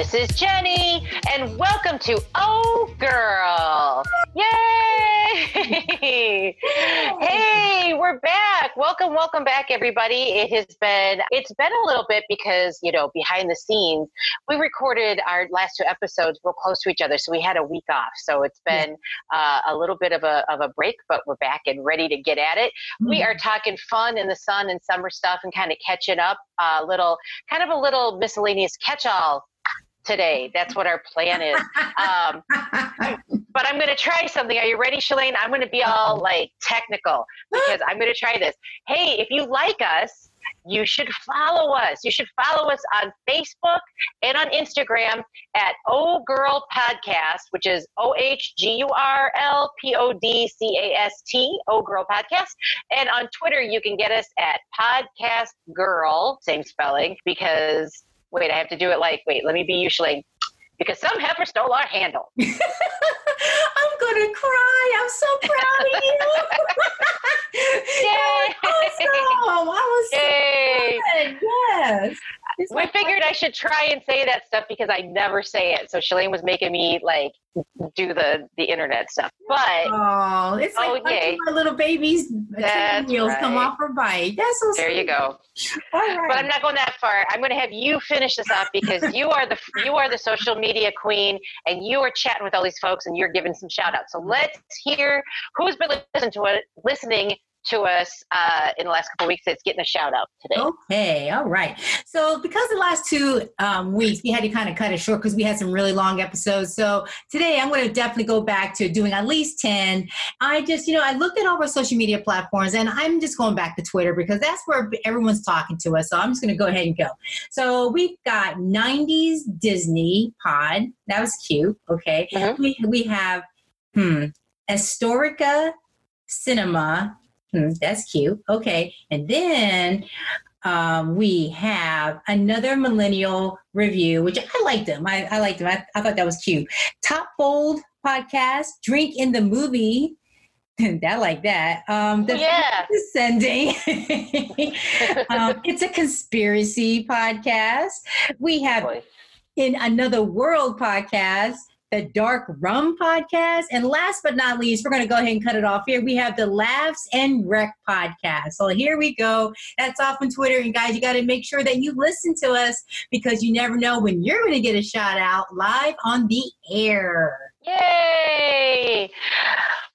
this is Jeni. And welcome to Oh Gurl. Yay! hey, we're back. Welcome, welcome back, everybody. It has been it's been a little bit because, you know, behind the scenes, we recorded our last two episodes real close to each other. So we had a week off. So it's been uh, a little bit of a of a break, but we're back and ready to get at it. Mm-hmm. We are talking fun in the sun and summer stuff and kind of catching up. A uh, little kind of a little miscellaneous catch-all today. That's what our plan is. Um, but I'm going to try something. Are you ready, Shellane? I'm going to be all like technical because I'm going to try this. Hey, if you like us, you should follow us. You should follow us on Facebook and on Instagram at Oh Gurl Podcast, which is O H G U R L P O D C A S T, Oh Gurl Podcast. And on Twitter, you can get us at Podcast Gurl, same spelling, because wait, I have to do it like, wait, let me be usually, because some heifer stole our handle. I'm gonna cry. I'm so proud of you. Yay! awesome. I was Yay. so good. Yes. We figured I should try and say that stuff because I never say it. So Shellane was making me like do the the internet stuff. But oh, it's like oh, my little baby's wheels right. come off her bike. That's so There sweet. you go. All right. But I'm not going that far. I'm going to have you finish this up because you are the you are the social media queen and you are chatting with all these folks and you're giving some shout outs. So let's hear who's been listening to it, listening to us uh, in the last couple weeks that's getting a shout out today. Okay, all right. So because the last two um, weeks we had to kind of cut it short because we had some really long episodes. So today I'm going to definitely go back to doing at least ten. I just you know I looked at all our social media platforms and I'm just going back to Twitter because that's where everyone's talking to us. So I'm just going to go ahead and go. So we've got 90s Disney Pod. That was cute. Okay. Mm-hmm. We we have hmm Historica Cinema Hmm, that's cute. Okay. And then um, we have another millennial review, which I liked them. I, I liked them. I, I thought that was cute. Top Fold podcast, Drink in the Movie. I like that. Um, the yeah. Descending. um, it's a conspiracy podcast. We have in another world podcast the Dark Rum podcast. And last but not least, we're going to go ahead and cut it off here. We have the Laughs and Wreck podcast. So here we go. That's off on Twitter. And guys, you got to make sure that you listen to us because you never know when you're going to get a shout out live on the air. Yay!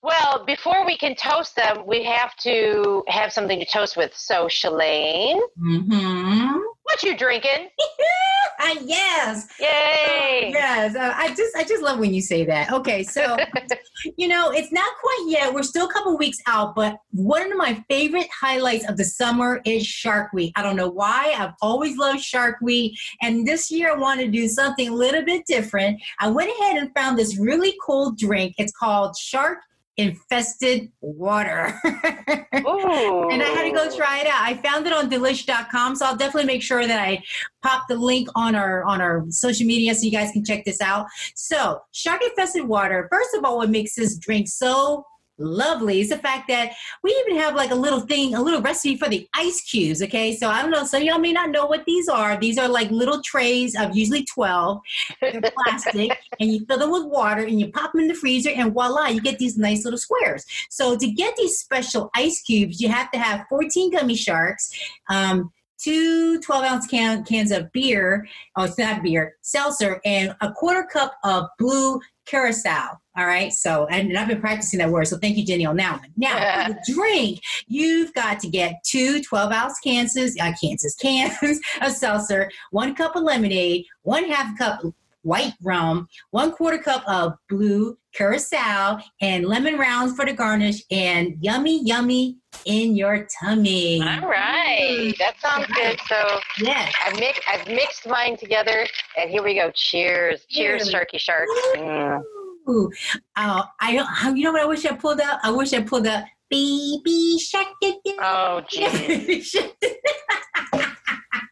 Well, before we can toast them, we have to have something to toast with. So, Shellane, mm-hmm. what you drinking? uh, yes. Yay! Uh, yes. Uh, I just, I just love when you say that. Okay, so you know, it's not quite yet. We're still a couple weeks out, but one of my favorite highlights of the summer is Shark Week. I don't know why. I've always loved Shark Week, and this year I want to do something a little bit different. I went ahead and found this really cool drink. It's called Shark infested water. and I had to go oh. try it out. I found it on delish.com, so I'll definitely make sure that I pop the link on our on our social media so you guys can check this out. So, shark infested water. First of all, what makes this drink so lovely is the fact that we even have like a little thing, a little recipe for the ice cubes. Okay, so I don't know, some of y'all may not know what these are. These are like little trays of usually 12. They're plastic, and you fill them with water and you pop them in the freezer, and voila, you get these nice little squares. So to get these special ice cubes, you have to have 14 gummy sharks. Um, two 12 ounce can, cans of beer, oh, it's not beer, seltzer, and a quarter cup of blue curacao. All right. So, and I've been practicing that word. So thank you, Jeni, on that one. Now, for the drink, you've got to get two 12 ounce cans, uh, cans, cans of seltzer, one cup of lemonade, one half cup white rum, one quarter cup of blue curacao, and lemon rounds for the garnish, and yummy, yummy in your tummy. All right, that sounds good. So yeah, I've mixed I've mixed mine together, and here we go. Cheers, cheers, Sharky Shark. Mm. Ooh, uh, I you know what I wish I pulled up? I wish I pulled up baby shark. Oh, geez.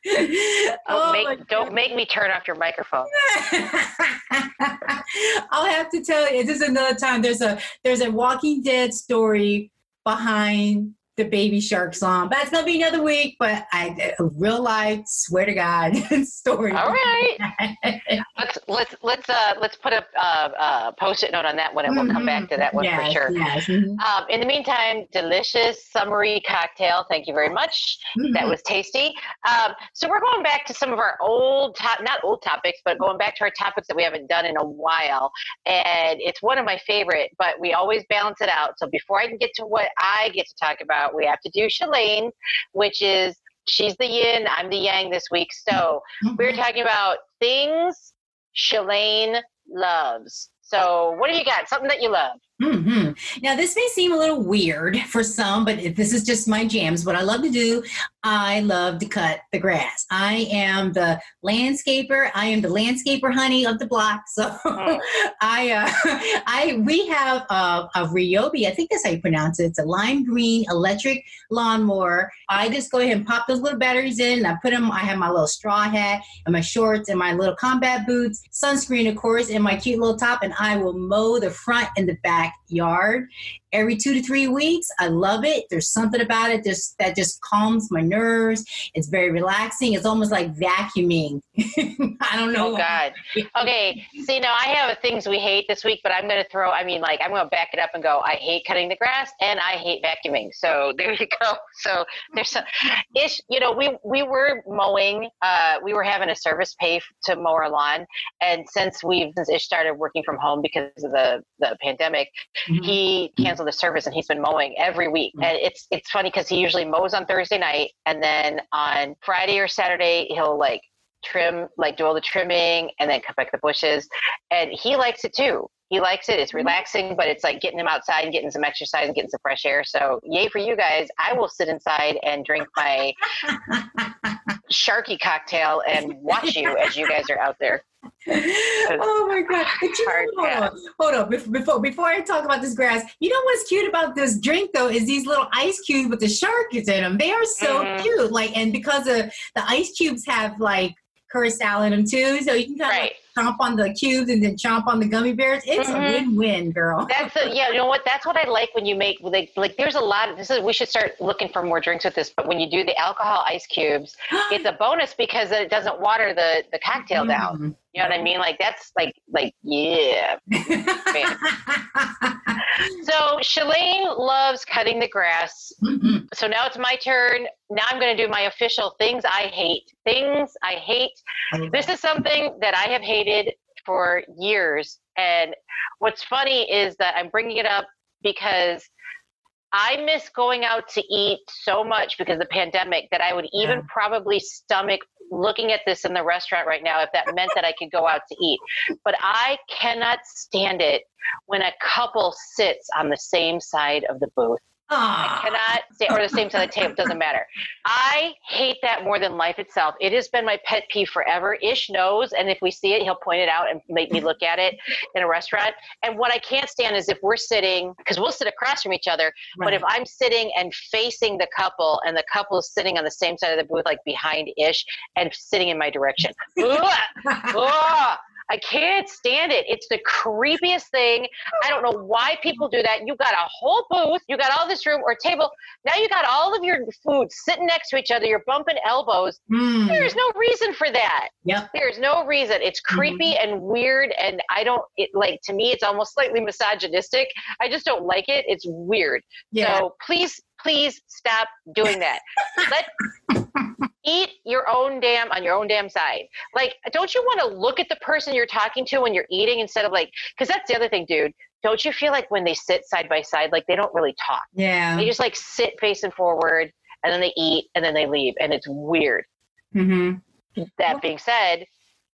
don't, oh make, don't make me turn off your microphone. I'll have to tell you. This is another time. There's a there's a Walking Dead story behind the baby shark song. But it's gonna be another week. But I real life, swear to God, story. All right. let's let's let's uh let's put a uh, uh, post-it note on that one, and we'll come back to that one yes, for sure. Yes. Mm-hmm. Um, in the meantime, delicious summery cocktail. Thank you very much. Mm-hmm. That was tasty. Um, so we're going back to some of our old top, not old topics, but going back to our topics that we haven't done in a while. And it's one of my favorite, but we always balance it out. So before I can get to what I get to talk about, we have to do Shellane, which is she's the yin, I'm the yang this week. So we're Mhm. talking about things Shellane loves. So what do you got? Something that you love? Hmm Now, this may seem a little weird for some, but if this is just my jams. What I love to do, I love to cut the grass. I am the landscaper. I am the landscaper honey of the block. So Mm. I, uh, I, we have a, a Ryobi. I think that's how you pronounce it. It's a lime green electric lawnmower. I just go ahead and pop those little batteries in. And I put them. I have my little straw hat and my shorts and my little combat boots, sunscreen, of course, and my cute little top. And I will mow the front and the backyard every two to three weeks. I love it. There's something about it just that just calms my nerves. It's very relaxing. It's almost like vacuuming. I don't know. Oh God. Okay. See, now I have things we hate this week, but I'm going to throw. I mean, like I'm going to back it up and go. I hate cutting the grass and I hate vacuuming. So there you go. So there's a ish. You know, we we were mowing. Uh, we were having a service pay to mow our lawn, and since we've since Ish started working from home because of the the pandemic, Mhm. he canceled the service and he's been mowing every week. Mhm. and it's it's funny because he usually mows on thursday night and then on friday or saturday he'll like trim like do all the trimming and then cut back the bushes. And he likes it too. He likes it. It's relaxing but it's like getting him outside and getting some exercise and getting some fresh air. So yay for you guys. I will sit inside and drink my sharky cocktail and watch you as you guys are out there oh my god! But you Hard know, hold on, hold on. Before before I talk about this grass, you know what's cute about this drink though is these little ice cubes with the shark is in them. They are so Mhm. cute. Like, and because of the ice cubes have like curacao in them too, so you can kind of right chomp on the cubes and then chomp on the gummy bears. It's Mhm. a win-win, girl. That's a, yeah. You know what? That's what I like when you make like like. There's a lot. Of, this is we should start looking for more drinks with this. But when you do the alcohol ice cubes, it's a bonus because it doesn't water the the cocktail down. You know what I mean? Like that's like like yeah. So Shellane loves cutting the grass. Mhm. So now it's my turn. Now I'm going to do my official things I hate. Things I hate. This is something that I have hated for years. And what's funny is that I'm bringing it up because I miss going out to eat so much because of the pandemic that I would even Yeah. probably stomach looking at this in the restaurant right now if that meant that I could go out to eat. But I cannot stand it when a couple sits on the same side of the booth. I ah. cannot say, or the same side of the table, doesn't matter. I hate that more than life itself. It has been my pet peeve forever. Ish knows, and if we see it, he'll point it out and make me look at it in a restaurant. And what I can't stand is if we're sitting, because we'll sit across from each other, but if I'm sitting and facing the couple and the couple is sitting on the same side of the booth, like behind Ish, and sitting in my direction. Ugh! Ugh! I can't stand it. It's the creepiest thing. I don't know why people do that. You got a whole booth, you got all this room or table. Now you got all of your food sitting next to each other. You're bumping elbows. Mm. There's no reason for that. Yep. There's no reason. It's creepy and weird, and I don't. It like to me, it's almost slightly misogynistic. I just don't like it. It's weird. Yeah. So please, please stop doing that. Let eat your own damn on your own damn side. Like, don't you want to look at the person you're talking to when you're eating instead of like? Because that's the other thing, dude. Don't you feel like when they sit side by side, like they don't really talk? yeah. They just like sit facing forward, and then they eat, and then they leave, and it's weird. hmm That being said,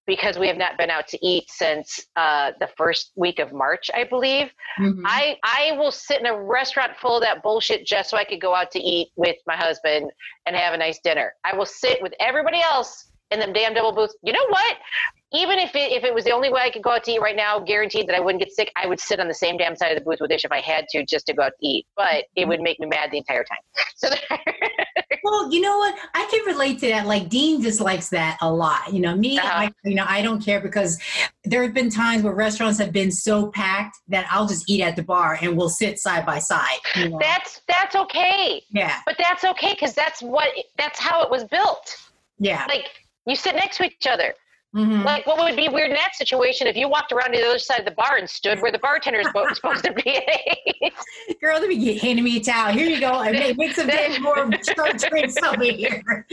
because we have not been out to eat since uh, the first week of March, I believe. hmm I I will sit in a restaurant full of that bullshit just so I could go out to eat with my husband and have a nice dinner. I will sit with everybody else in them damn double booths. You know what? Even if it, if it was the only way I could go out to eat right now, guaranteed that I wouldn't get sick, I would sit on the same damn side of the booth with Ish if I had to just to go out to eat. But it would make me mad the entire time. So well, you know what? I can relate to that. Like Dean dislikes that a lot. You know, me, uh-huh. I, you know, I don't care because there have been times where restaurants have been so packed that I'll just eat at the bar and we'll sit side by side. You know? That's that's okay. Yeah, but that's okay because that's what that's how it was built. Yeah, like you sit next to each other. Mm-hmm. Like, what would be weird in that situation if you walked around to the other side of the bar and stood where the bartender's bartender is supposed to be? Girl, let me get handing me a towel. Here you go. I make, make some more drinks over here.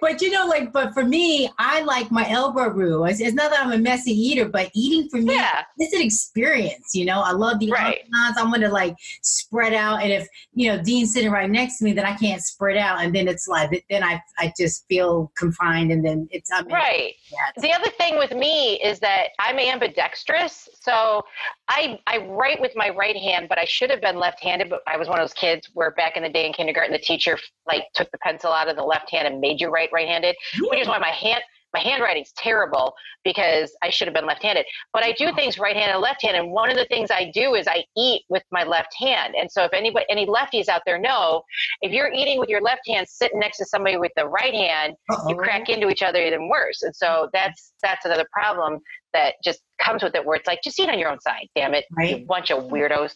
But you know, like, but for me, I like my elbow room. It's, it's, not that I'm a messy eater, but eating for me, yeah. it's an experience. You know, I love the right. I'm going to like spread out, and if you know Dean's sitting right next to me, then I can't spread out, and then it's like then I I just feel confined, and then it's I'm right. Yeah, the other thing with me is that I'm ambidextrous. So I, I write with my right hand, but I should have been left-handed. But I was one of those kids where back in the day in kindergarten, the teacher like took the pencil out of the left hand and made you write right-handed, which is why my hand my handwriting's terrible because I should have been left-handed. But I do things right-handed and left-handed. And one of the things I do is I eat with my left hand. And so if anybody any lefties out there know, if you're eating with your left hand sitting next to somebody with the right hand, Uh-oh. you crack into each other even worse. And so that's that's another problem that just comes with it where it's like just eat on your own side damn it right. you bunch of weirdos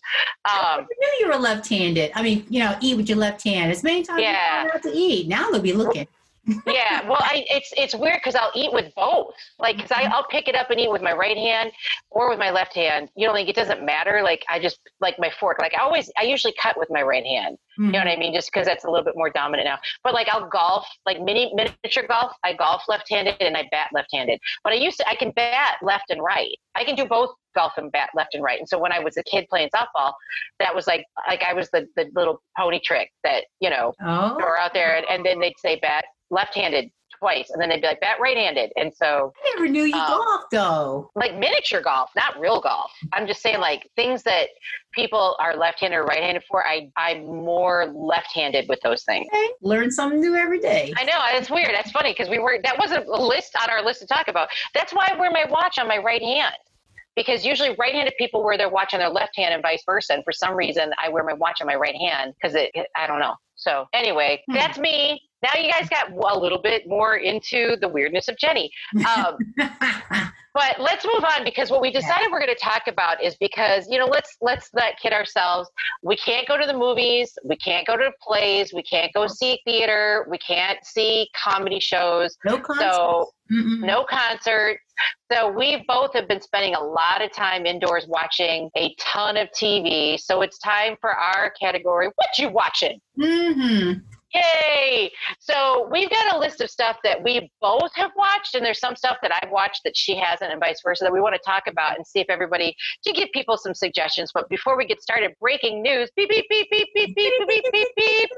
um, knew you were left-handed i mean you know eat with your left hand as many times yeah. as you to eat now they'll be looking yeah, well, I, it's it's weird because I'll eat with both. Like, cause I, I'll pick it up and eat with my right hand or with my left hand. You know, like it doesn't matter. Like I just like my fork. Like I always, I usually cut with my right hand. Mm-hmm. You know what I mean? Just because that's a little bit more dominant now. But like I'll golf, like mini miniature golf. I golf left-handed and I bat left-handed. But I used to, I can bat left and right. I can do both golf and bat left and right. And so when I was a kid playing softball, that was like like I was the the little pony trick that you know oh. throw out there, and, and then they'd say bat left-handed twice, and then they'd be like bat right-handed. And so I never knew you um, golf though. Like miniature golf, not real golf. I'm just saying like things that people are left-handed or right-handed for. I I'm more left-handed with those things. Okay. Learn something new every day. I know it's weird. That's funny because we were that wasn't a list on our list to talk about. That's why I wear my watch on my right hand because usually right-handed people wear their watch on their left hand and vice versa. And for some reason, I wear my watch on my right hand because it, I don't know. So anyway, hmm. that's me now you guys got a little bit more into the weirdness of Jeni. Um, but let's move on because what we decided yeah. we're going to talk about is because you know let's let's not kid ourselves. We can't go to the movies, we can't go to plays, we can't go see theater, we can't see comedy shows. No concerts. So Mm-mm. no concerts. So we both have been spending a lot of time indoors watching a ton of TV. So it's time for our category. What you watching? Mm-hmm. Yay! So we've got a list of stuff that we both have watched, and there's some stuff that I've watched that she hasn't, and vice versa, that we want to talk about and see if everybody to give people some suggestions. But before we get started, breaking news: beep beep beep beep beep beep beep beep beep.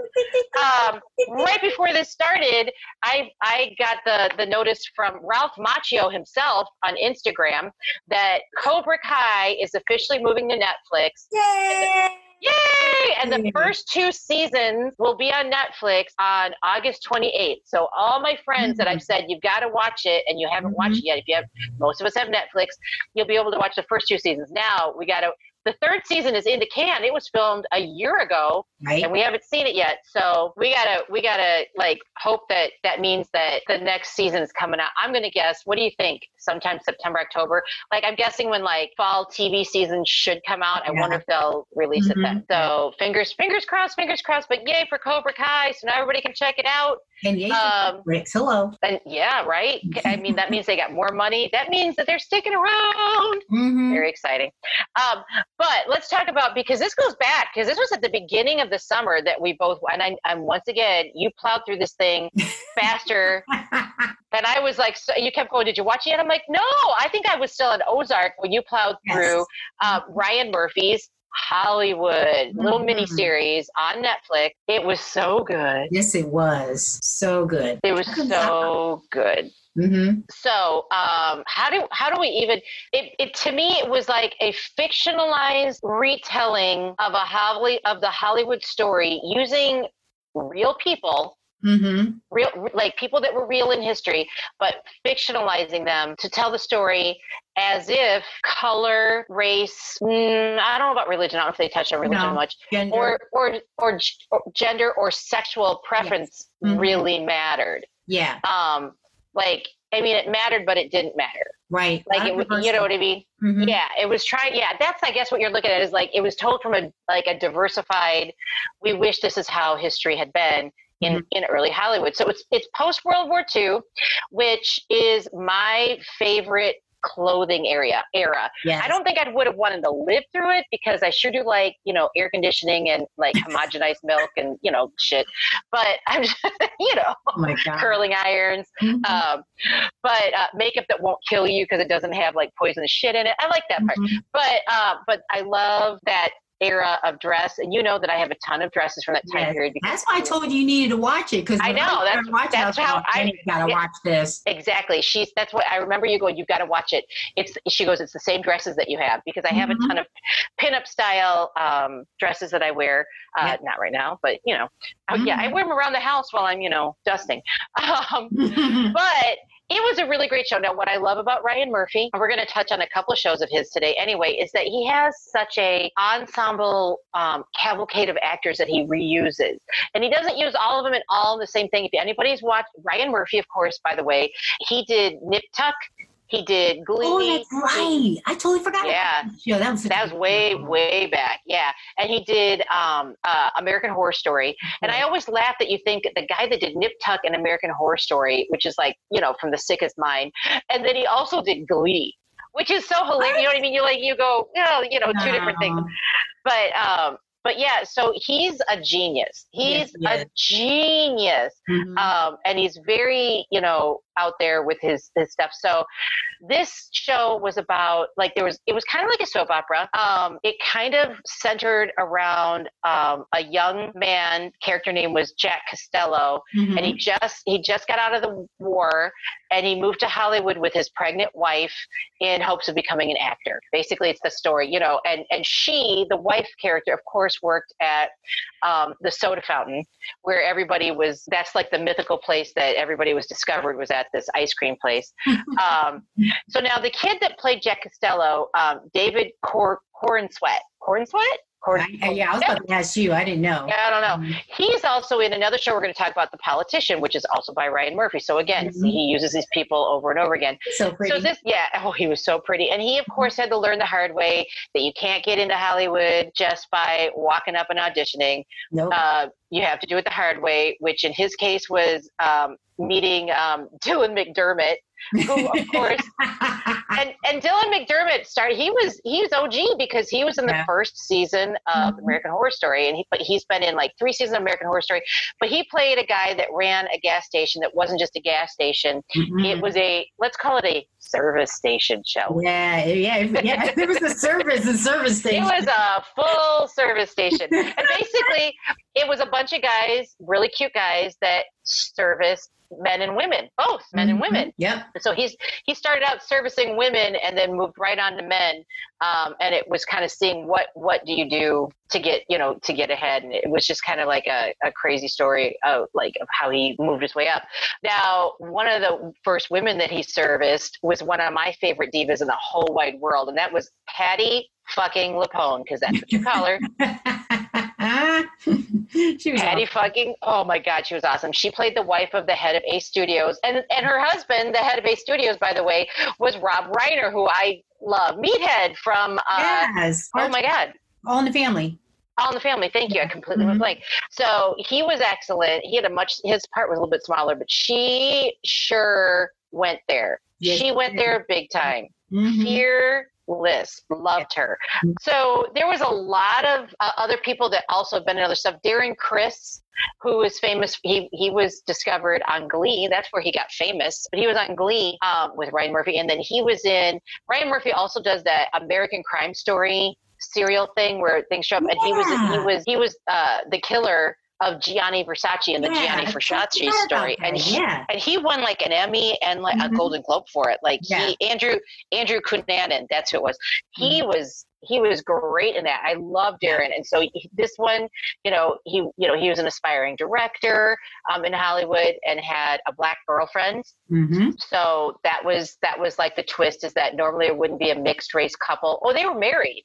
Um, right before this started, I I got the the notice from Ralph Macchio himself on Instagram that Cobra Kai is officially moving to Netflix. Yay! Yay! And the first two seasons will be on Netflix on August 28th. So all my friends mm-hmm. that I've mm-hmm. said you've got to watch it and you haven't mm-hmm. watched it yet, if you have most of us have Netflix, you'll be able to watch the first two seasons. Now we got to the third season is in the can. It was filmed a year ago, right. and we haven't seen it yet. So we gotta we gotta like hope that that means that the next season's coming out. I'm gonna guess. What do you think? Sometime September, October. Like I'm guessing when like fall TV season should come out. I wonder if they'll release mm-hmm. it then. So fingers fingers crossed, fingers crossed. But yay for Cobra Kai! So now everybody can check it out. And yay, um, Ricks, hello. And yeah, right. I mean that means they got more money. That means that they're sticking around. Mm-hmm. Very exciting. Um, but let's talk about because this goes back because this was at the beginning of the summer that we both and I, am once again you plowed through this thing faster and I was like so you kept going did you watch it yet I'm like no I think I was still in Ozark when you plowed yes. through uh, Ryan Murphy's Hollywood little mm-hmm. mini series on Netflix. It was so good. Yes, it was so good. It was so good. Mm-hmm. So, um, how do how do we even? It, it to me, it was like a fictionalized retelling of a Holly of the Hollywood story using real people Mm-hmm. real like people that were real in history, but fictionalizing them to tell the story as if color, race, mm, I don't know about religion. I don't know if they touch on religion No. much, Gender. or, or or or gender or sexual preference Mhm. really mattered. yeah. Um, like I mean, it mattered, but it didn't matter. Right. Like it, was- you know what I mean? Mhm. Yeah, it was trying. Yeah, that's I guess what you're looking at is like it was told from a like a diversified. We wish this is how history had been in Mm-hmm. in early Hollywood. So it's it's post World War II, which is my favorite clothing area era. Yes. I don't think I would have wanted to live through it because I sure do like you know air conditioning and like homogenized milk and you know shit. But I'm just, you know Oh curling irons Mhm. um, but uh, makeup that won't kill you because it doesn't have like poisonous shit in it. I like that part. Mhm. But uh, but I love that era of dress, and you know that I have a ton of dresses from that time Yes. period. Because That's why I told you you needed to watch it because I know, that's- that's how I- you gotta watch this. exactly. She's that's what I remember. You going, you've got to watch it. It's she goes, it's the same dresses that you have because I have Mhm. a ton of pinup style um, dresses that I wear. Uh. Not right now, but you know, oh, yeah, I wear them around the house while I'm you know dusting. Um, but it was a really great show. Now, what I love about Ryan Murphy, and we're going to touch on a couple of shows of his today anyway, is that he has such a ensemble um, cavalcade of actors that he reuses, and he doesn't use all of them in all the same thing. If anybody's watched Ryan Murphy, of course, by the way, he did Nip Tuck, he did Glee. oh, that's right. I totally forgot. Yeah. About that, show. that was That was way, way back. Yeah. And he did um, uh, American Horror Story. And I always laugh that you think the guy that did Nip Tuck and American Horror Story, which is like, you know, from the sickest mind. And then he also did Glee, which is so hilarious. You know what I mean? You like, you go, well, you know, two different things. But, um, but yeah, so he's a genius. He's Yes, a genius. Mhm. Um, and he's very, you know, out there with his, his stuff. So this show was about like there was it was kind of like a soap opera. Um, it kind of centered around um, a young man. Character name was Jack Costello, Mhm. and he just he just got out of the war, and he moved to Hollywood with his pregnant wife in hopes of becoming an actor. Basically, it's the story, you know. And and she, the wife character, of course, worked at um, the soda fountain where everybody was. That's like the mythical place that everybody was discovered was at this ice cream place. um, so now the kid that played Jack Costello, um, David Cor- Corenswet, Corenswet, Cor- I- yeah, I was about to ask you. I didn't know. yeah, I don't know. Mhm. He's also in another show we're going to talk about, The Politician, which is also by Ryan Murphy. So again, Mhm. he uses these people over and over again. So pretty. So this, yeah, oh, he was so pretty, and he of course had to learn the hard way that you can't get into Hollywood just by walking up and auditioning. nope. Uh, you have to do it the hard way, which in his case was um, meeting um, Dylan McDermott, who of course and and Dylan McDermott started. He was he was OG because he was in the Yeah. first season of Mhm. American Horror Story, and he but he's been in like three seasons of American Horror Story. But he played a guy that ran a gas station that wasn't just a gas station. Mhm. It was a let's call it a service station show. yeah, yeah, yeah. It was a service, a service station It was a full service station, and basically, it was a bunch of guys, really cute guys that serviced men and women, both men and Mhm. women. Yeah. so he's he started out servicing women and then moved right on to men um, and it was kind of seeing what what do you do to get you know to get ahead and it was just kind of like a, a crazy story of like of how he moved his way up now one of the first women that he serviced was one of my favorite divas in the whole wide world and that was patty fucking LuPone because that's what you call her she was Patty awesome. fucking oh my god, she was awesome. She played the wife of the head of Ace Studios, and and her husband, the head of Ace Studios, by the way, was Rob Reiner, who I love. Meathead from uh, yes. oh my god, All in the family. All in the Family. Thank you, I completely Mhm. went blank. So he was excellent. He had a much his part was a little bit smaller, but she sure went there. Yes, she went there big time Mhm. Fearless loved her. Mhm. so there was a lot of uh, other people that also have been in other stuff. Darren Criss who was famous he, he was discovered on glee. That's where he got famous. But he was on glee um, with ryan murphy. And then he was in ryan murphy also does that american crime story serial thing where things show up. And he was he was he was uh, the killer of Gianni Versace and the Yeah, Gianni Versace story, and he, yeah. and he won like an Emmy and like Mhm. a Golden Globe for it. Like Yeah. he Andrew Andrew Cunanan, that's who it was. He Mm-hmm. was he was great in that. I love Darren, and so he, this one, you know, he you know he was an aspiring director um, in Hollywood and had a black girlfriend. Mm-hmm. So that was that was like the twist is that normally it wouldn't be a mixed race couple. Oh, they were married.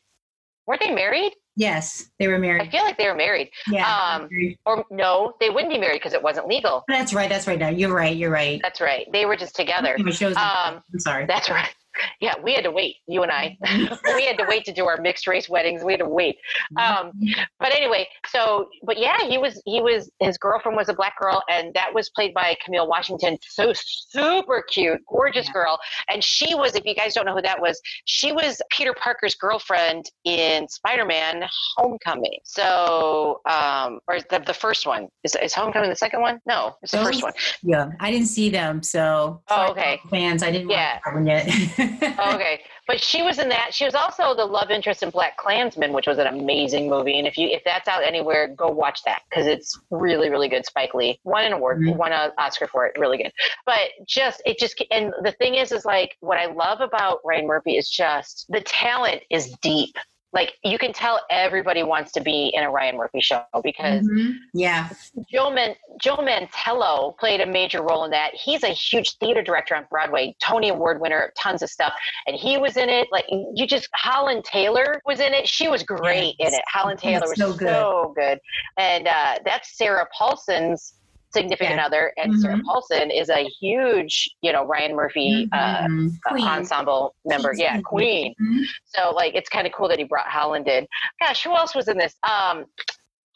Weren't they married? Yes, they were married. I feel like they were married. Yeah. Um, or no, they wouldn't be married because it wasn't legal. that's right. That's right. Now you're right. You're right. That's right. They were just together. Shows- Um, I'm sorry. That's right. Yeah, we had to wait. You and I, we had to wait to do our mixed race weddings. We had to wait. Um, but anyway, so but yeah, he was he was his girlfriend was a black girl, and that was played by Camille Washington. So super cute, gorgeous Yeah. girl, and she was. If you guys don't know who that was, she was Peter Parker's girlfriend in Spider-Man: Homecoming. So, um, or the, the first one is is Homecoming the second one? No, it's the Those- first one. yeah, I didn't see them, so Oh, okay. fans. I didn't Yeah. watch that one yet. Okay, but she was in that. She was also the love interest in Black Klansman, which was an amazing movie. And if you if that's out anywhere, go watch that because it's really really good. Spike Lee won an award, Mhm. won an Oscar for it. Really good. But just it just and the thing is is like what I love about Ryan Murphy is just the talent is deep. Like you can tell everybody wants to be in a Ryan Murphy show because Mhm. Yeah. Joe, Man- Joe Mantello played a major role in that. He's a huge theater director on Broadway, Tony Award winner, tons of stuff. And he was in it. Like you just, Holland Taylor was in it. She was great Yes. in it. Holland That's Taylor was so so good. good. And uh, that's Sarah Paulson's significant Yeah. other. And Sarah Mhm. Paulson is a huge, you know, Ryan Murphy uh, Mhm. Queen. ensemble member. She's Yeah. Queen. Mhm. So like it's kind of cool that he brought Holland in. Gosh, who else was in this? Um,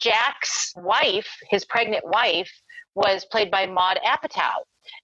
Jack's wife, his pregnant wife, was played by Maude Apatow.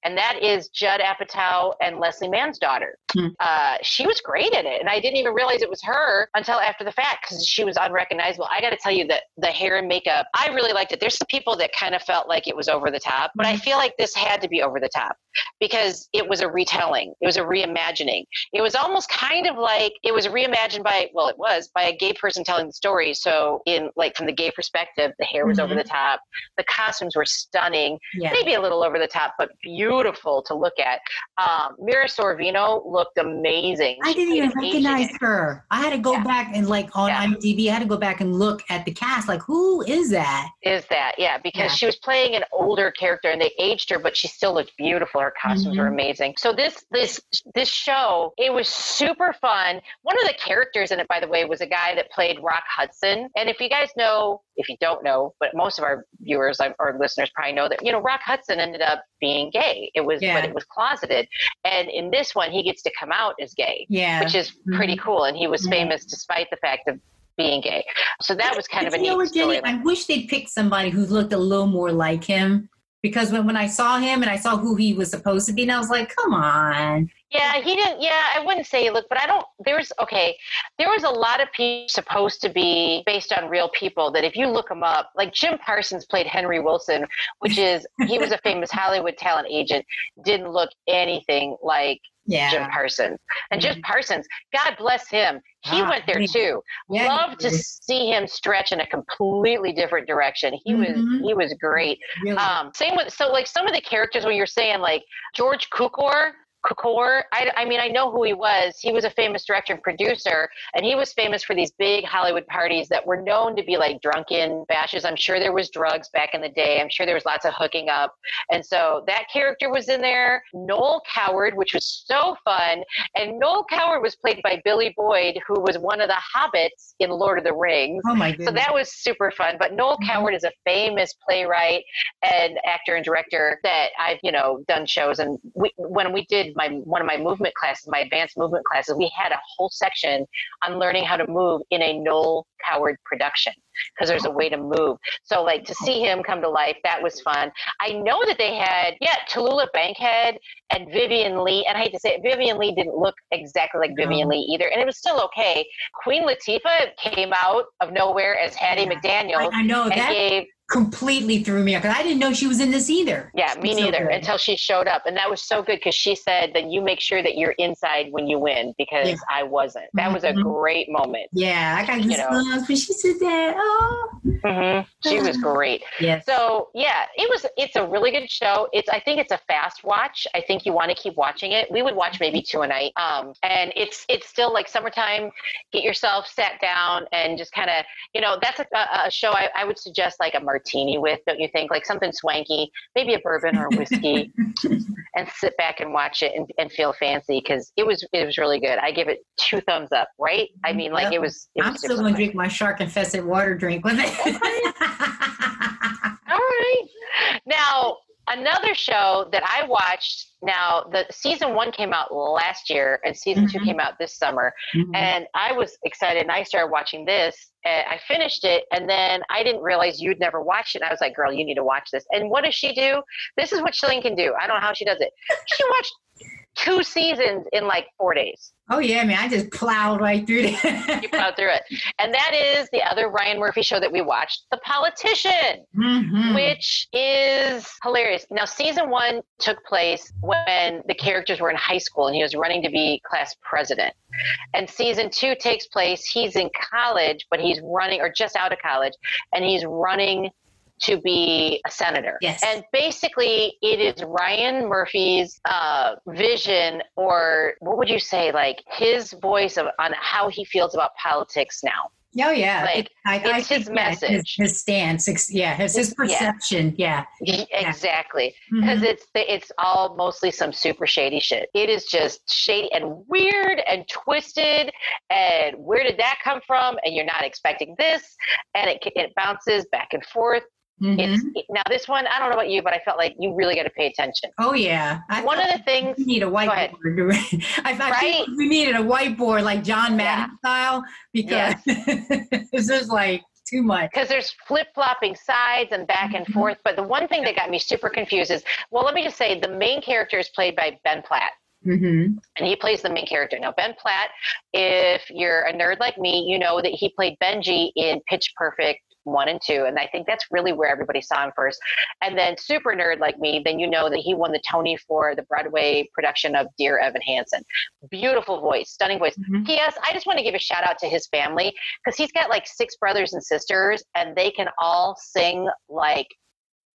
And that is Judd Apatow and Leslie Mann's daughter. Hmm. Uh, she was great in it. And I didn't even realize it was her until after the fact because she was unrecognizable. I got to tell you that the hair and makeup, I really liked it. There's some people that kind of felt like it was over the top, but I Mhm. feel like this had to be over the top because it was a retelling, it was a reimagining. It was almost kind of like it was reimagined by, well, it was by a gay person telling the story. So, in like from the gay perspective, the hair was over Mhm. the top, the costumes were stunning, Yeah. maybe a little over the top, but beautiful to look at. Um, Mira Sorvino looked amazing. I didn't even recognize her. I had to go Yeah. back and like on Yeah. IMDb, I had to go back and look at the cast. Like, who is that? Is that yeah? Because Yeah. she was playing an older character, and they aged her, but she still looked beautiful. Her costumes were Mhm. amazing. So this this this show, it was super fun. One of the characters in it, by the way, was a guy that played Rock Hudson. And if you guys know, if you don't know, but most of our viewers or listeners probably know that you know Rock Hudson ended up being gay. It was but it was closeted, and in this one, he gets to come out as gay, Yeah. which is pretty cool. And he was Mhm. famous despite the fact of being gay. So that was kind of a But neat story. I wish they'd picked somebody who looked a little more like him. Because when, when I saw him and I saw who he was supposed to be, and I was like, come on. Yeah, he didn't. Yeah, I wouldn't say he looked, but I don't. There's okay. There was a lot of people supposed to be based on real people that if you look them up, like Jim Parsons played Henry Willson, which is he was a famous Hollywood talent agent. Didn't look anything like Yeah. Jim Parsons. And Jim Parsons, God bless him, he Ah, went there too. Yeah, Love to see him stretch in a completely different direction. He Mhm. was he was great. Really. Um, same with so like some of the characters when you're saying like George Cukor. Cukor, I, I mean, I know who he was. He was a famous director and producer, and he was famous for these big Hollywood parties that were known to be like drunken bashes. I'm sure there was drugs back in the day. I'm sure there was lots of hooking up, and so that character was in there. Noel Coward, which was so fun, and Noel Coward was played by Billy Boyd, who was one of the hobbits in Lord of the Rings. oh my So that was super fun. But Noel Mhm. Coward is a famous playwright and actor and director that I've, you know, done shows. And we, when we did my one of my movement classes, my advanced movement classes, we had a whole section on learning how to move in a Noel Coward production because there's a way to move. So like to see him come to life, that was fun. I know that they had, yeah, Tallulah Bankhead and Vivien Leigh. And I hate to say it, Vivien Leigh didn't look exactly like Vivien No. Leigh either. And it was still okay. Queen Latifah came out of nowhere as Hattie Yeah. McDaniel I, I know and that gave completely threw me off because I didn't know she was in this either. Yeah, me So neither good. until she showed up. And that was so good because she said that you make sure that you're inside when you win because Yeah. I wasn't. That was a Mhm. great moment. Yeah, I got You know. goosebumps when she said that. Oh, hmm She was great. yes. So yeah, it was. It's a really good show. It's. I think it's a fast watch. I think you want to keep watching it. We would watch maybe two a night. Um, and it's it's still like summertime. Get yourself sat down and just kind of you know that's a, a, show I, I would suggest like a martini with. Don't you think? Like something swanky, maybe a bourbon or a whiskey, and sit back and watch it and, and feel fancy because it was it was really good. I give it two thumbs up. Right? I mean, like it was. It was I'm still going to drink my shark infested water drink with it. All right. Now, another show that I watched, now the season one came out last year and season two Mhm. came out this summer. And I was excited and I started watching this and I finished it. And then I didn't realize you'd never watched it. And I was like, girl, you need to watch this. And what does she do? This is what Shellane can do. I don't know how she does it. She watched two seasons in like four days. oh yeah, man, I just plowed right through that. You plowed through it. And that is the other Ryan Murphy show that we watched, The Politician. Mhm. which is hilarious. Now, season one took place when the characters were in high school and he was running to be class president. And season two takes place, he's in college, but he's running, or just out of college, and he's running to be a senator. Yes. And basically, it is Ryan Murphy's uh, vision, or what would you say, like his voice of, on how he feels about politics now. Oh yeah, Like, I, I it's his think, yeah, message. his, his stance, yeah, his, his It's- yeah. perception, yeah. Exactly. because Mhm. it's it's all mostly some super shady shit. It is just shady and weird and twisted. And where did that come from? And you're not expecting this, and it it bounces back and forth. Mhm. It's now this one. I don't know about you, but I felt like you really got to pay attention. oh yeah. I One of the things. we need a whiteboard. I, I Right? we needed a whiteboard like John Madden Yeah. style because this is like too much. Because there's flip flopping sides and back and Mhm. forth. But the one thing that got me super confused is well, let me just say the main character is played by Ben Platt. hmm and he plays the main character. Now, Ben Platt, if you're a nerd like me, you know that he played Benji in Pitch Perfect one and two, and I think that's really where everybody saw him first. And then, super nerd like me, then you know that he won the Tony for the Broadway production of Dear Evan Hansen. Beautiful voice, stunning voice. Mhm. P.S. I just want to give a shout out to his family because he's got like six brothers and sisters, and they can all sing like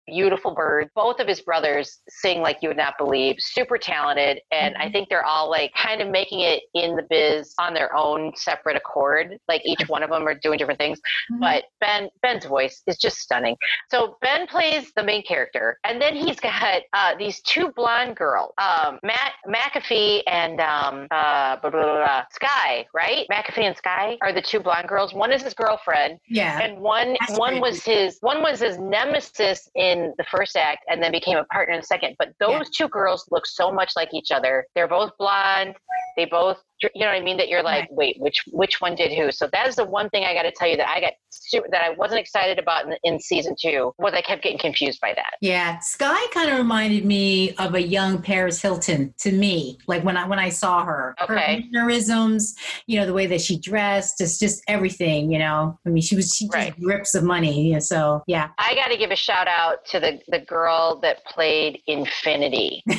beautiful birds. Both of his brothers sing like you would not believe, super talented. And I Mhm. think they're all like kind of making it in the biz on their own separate accord. Like each one of them are doing different things. Mhm. But Ben Ben's voice is just stunning. So Ben plays the main character, and then he's got uh, these two blonde girls, um, Matt McAfee and um, uh, blah, blah, blah, blah, Sky. Right? McAfee and Sky are the two blonde girls. One is his girlfriend, yeah. and one That's one crazy. was his one was his nemesis in the first act and then became a partner in the second. But those Yeah. two girls look so much like each other. They're both blonde. They both you know what i mean that you're like Right. wait which which one did who so that is the one thing i got to tell you that i got super, that i wasn't excited about in, in season two was i kept getting confused by that Yeah, Sky kind of reminded me of a young Paris Hilton to me. Like when I when I saw her, Okay. her mannerisms, you know, the way that she dressed, it's just everything. You know, I mean, she was she just Right. rips of money. Yeah, so yeah. i got to give a shout out to the the girl that played infinity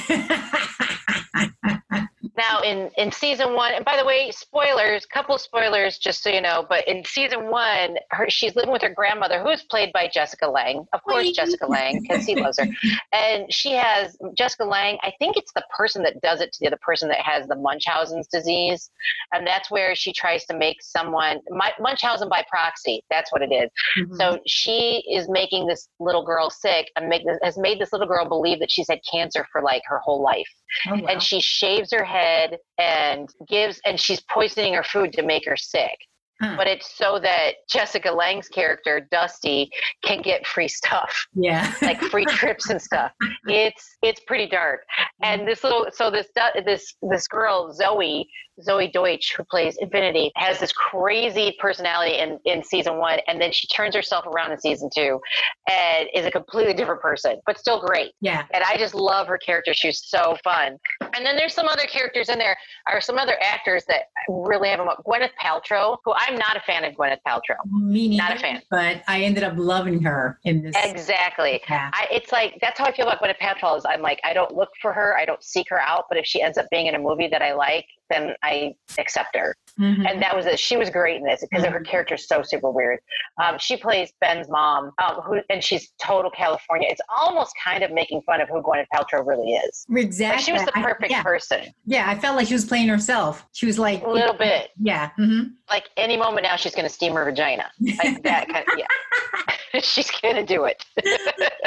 Now, in in season one, and by the way, spoilers, couple spoilers, just so you know. But in season one, her she's living with her grandmother, who is played by Jessica Lange, of course, Whee! Jessica Lange, because he loves her. And she has Jessica Lange. I think it's the person that does it to the other person that has the Munchausen's disease, and that's where she tries to make someone my, Munchausen by proxy. That's what it is. Mhm. So she is making this little girl sick and make this, has made this little girl believe that she's had cancer for like her whole life Oh, wow. and she shaves her head and gives and she's poisoning her food to make her sick. Huh. but it's so that jessica lange's character dusty can get free stuff. Yeah, like free trips and stuff. It's it's pretty dark. And this little so this this this girl zoey zoey deutch who plays infinity has this crazy personality in in season one and then she turns herself around in season two and is a completely different person but still great yeah. and I just love her character. She's so fun. And then there's some other characters in there, or some other actors that really have them up. Gwyneth Paltrow, who I'm not a fan of Gwyneth Paltrow. Me neither, Not a fan. But I ended up loving her in this. Exactly. Yeah. I, it's like that's how I feel about Gwyneth Paltrow. Is I'm like I don't look for her, I don't seek her out, but if she ends up being in a movie that I like, then I accept her. Mhm. And that was it. She was great in this because her character is so super weird. Um, she plays Ben's mom, um, who and she's total California. It's almost kind of making fun of who Gwyneth Paltrow really is. exactly. Like she was the I- perfect yeah, person. yeah, I felt like she was playing herself. She was like A little bit. Yeah. hmm Like any moment now, she's going to steam her vagina. Like that kind of, yeah. she's going to do it.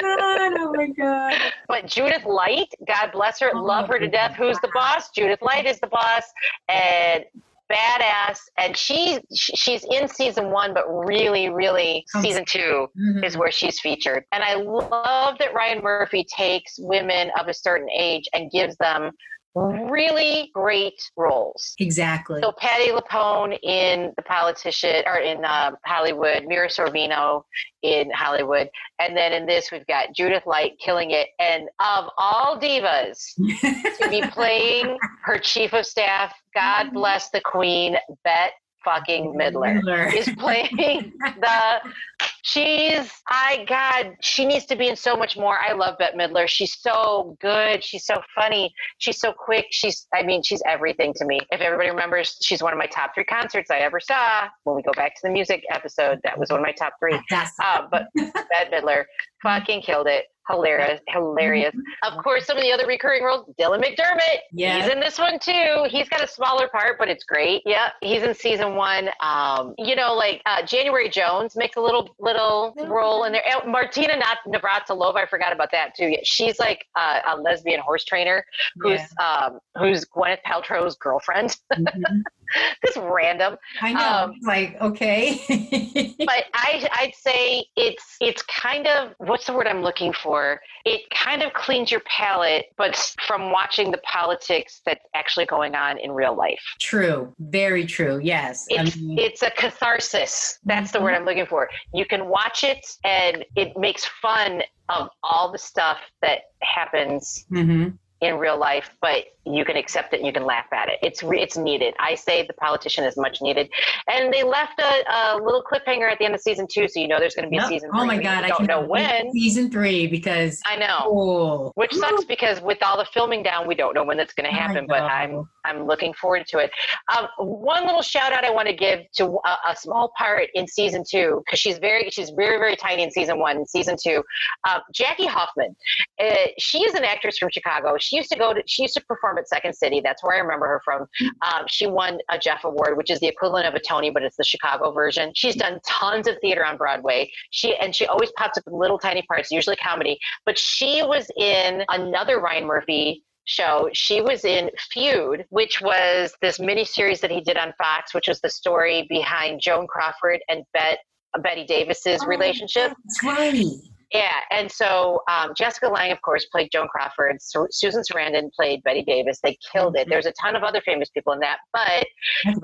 oh my god. But Judith Light, God bless her, Oh, love her to death. Who's the boss? Judith Light is the boss, and badass. And she she's in season one, but really, really season two Mhm. is where she's featured. And I love that Ryan Murphy takes women of a certain age and gives them really great roles. Exactly. So Patti LuPone in The Politician, or in um, Hollywood, Mira Sorvino in Hollywood, and then in this we've got Judith Light killing it, and of all divas to be playing her chief of staff, God bless the Queen, Bette fucking Midler Midler. is playing the she's I God, she needs to be in so much more. I love Bette Midler. She's so good. She's so funny. She's so quick. She's I mean, she's everything to me. If everybody remembers, she's one of my top three concerts I ever saw. When we go back to the music episode, that was one of my top three. Uh, but Bette Midler fucking killed it. Hilarious, hilarious. Of course, some of the other recurring roles, Dylan McDermott. Yeah. He's in this one too. He's got a smaller part, but it's great. Yeah, he's in season one. Um, you know, like uh, January Jones makes a little little role in there. And Martina Navratilova, I forgot about that too. She's like uh, a lesbian horse trainer who's um, who's Gwyneth Paltrow's girlfriend. Mhm. Just random. I know. Um, like okay. but I, I'd say it's it's kind of what's the word I'm looking for? It kind of cleans your palate, but from watching the politics that's actually going on in real life, true. Very true. Yes. I it's mean, it's a catharsis. That's the word I'm looking for. You can watch it, and it makes fun of all the stuff that happens mhm. In real life, but you can accept it and you can laugh at it. It's re- it's needed. I say the politician is much needed, and they left a, a little cliffhanger at the end of season two, so you know there's going to be a Yep. season. Oh my god! I don't know wait when. Season three because I know. oh, Which sucks because with all the filming down, we don't know when that's going to happen. But I'm. I'm looking forward to it. Um, one little shout out I want to give to a, a small part in season two because she's very she's very very tiny in season one. In season two, uh, Jackie Hoffman. Uh, she is an actress from Chicago. She used to go to she used to perform at Second City. That's where I remember her from. Um, she won a Jeff Award, which is the equivalent of a Tony, but it's the Chicago version. She's done tons of theater on Broadway. She and she always pops up in little tiny parts, usually comedy. But she was in another Ryan Murphy show. She was in Feud, which was this miniseries that he did on Fox, which was the story behind Joan Crawford and Bet, Bette Davis's Oh, relationship. That's right. Yeah, and so um, Jessica Lange, of course, played Joan Crawford. Su- Susan Sarandon played Bette Davis. They killed it. There's a ton of other famous people in that, but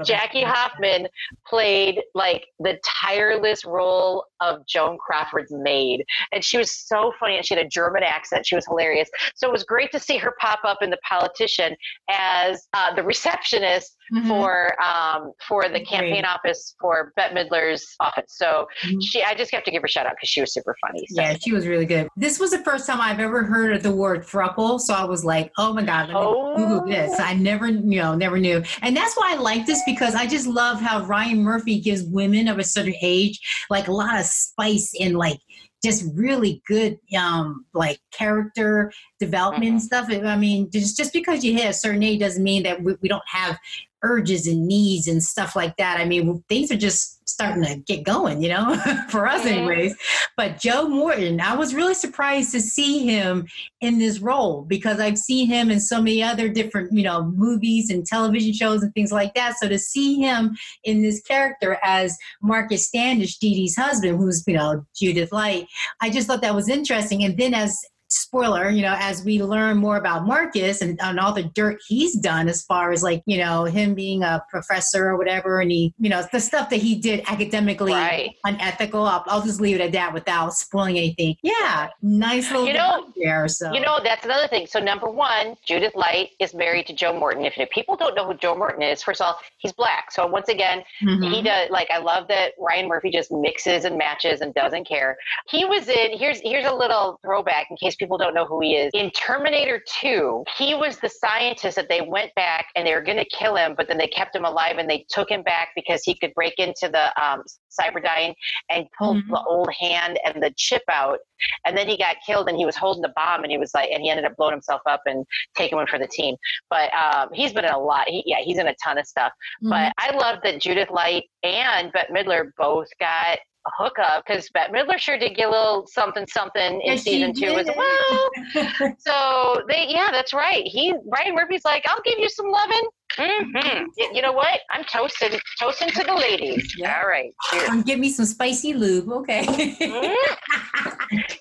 Jackie Hoffman played like the tireless role of Joan Crawford's maid. And she was so funny and she had a German accent. She was hilarious. So it was great to see her pop up in The Politician as uh, the receptionist Mhm. for um, for the campaign Great. office for Bette Midler's office. So Mhm. she, I just have to give her a shout out because she was super funny. So. Yeah, she was really good. This was the first time I've ever heard of the word thruple, so I was like, "Oh my god, let me Oh. Google this." I never, you know, never knew, and that's why I like this because I just love how Ryan Murphy gives women of a certain age like a lot of spice and like just really good, um, like character development and stuff. I mean, just just because you hit a certain age doesn't mean that we, we don't have urges and needs and stuff like that. I mean, things are just starting to get going, you know, for us, anyways. But Joe Morton, I was really surprised to see him in this role because I've seen him in so many other different, you know, movies and television shows and things like that. So to see him in this character as Marcus Standish, Dee Dee's husband, who's, you know, Judith Light, I just thought that was interesting. And then as spoiler, you know, as we learn more about Marcus and, and all the dirt he's done as far as like, you know, him being a professor or whatever, and he, you know, the stuff that he did academically Right. unethical. I'll, I'll just leave it at that without spoiling anything. Yeah, nice little You know- there. So You know, that's another thing. So, number one, Judith Light is married to Joe Morton. If, if people don't know who Joe Morton is, first of all, he's black. So, once again, Mhm. he does like I love that Ryan Murphy just mixes and matches and doesn't care. He was in here's here's a little throwback in case people don't know who he is. In Terminator 2, he was the scientist that they went back and they were going to kill him, but then they kept him alive and they took him back because he could break into the um, Cyberdyne and pull Mhm. the old hand and the chip out. And then he got killed and he was holding the bomb and he was like, and he ended up blowing himself up and taking one for the team. But um, he's been in a lot. He, yeah, he's in a ton of stuff. Mhm. But I love that Judith Light and Bette Midler both got hookup because Bette Midler sure did get a little something something in Yes, season two as well. So they, yeah, that's right. He Ryan Murphy's like, I'll give you some loving. Hmm You know what? I'm toasting, toasting to the ladies. Yeah. All right, cheers. Um, give me some spicy lube, okay? Mm.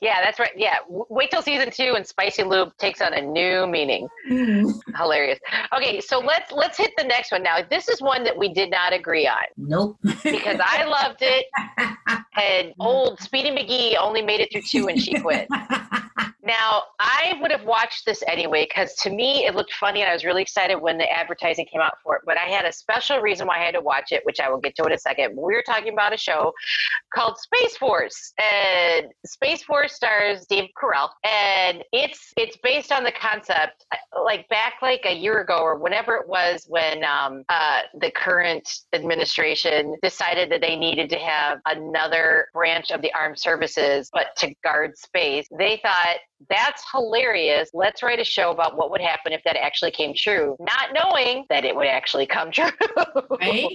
yeah, that's right. Yeah, wait till season two and spicy lube takes on a new meaning. Mm. Hilarious. Okay, so let's let's hit the next one now. This is one that we did not agree on nope. because I loved it, and old Speedy McGee only made it through two and she quit. Now, I would have watched this anyway because to me it looked funny and I was really excited when the advertising came out for it. But I had a special reason why I had to watch it, which I will get to in a second. We were talking about a show called Space Force, and Space Force stars Dave Carell, and it's it's based on the concept like back like a year ago or whenever it was when um, uh, the current administration decided that they needed to have another branch of the armed services, but to guard space. They thought that's hilarious. Let's write a show about what would happen if that actually came true, not knowing that it would actually come true. Right?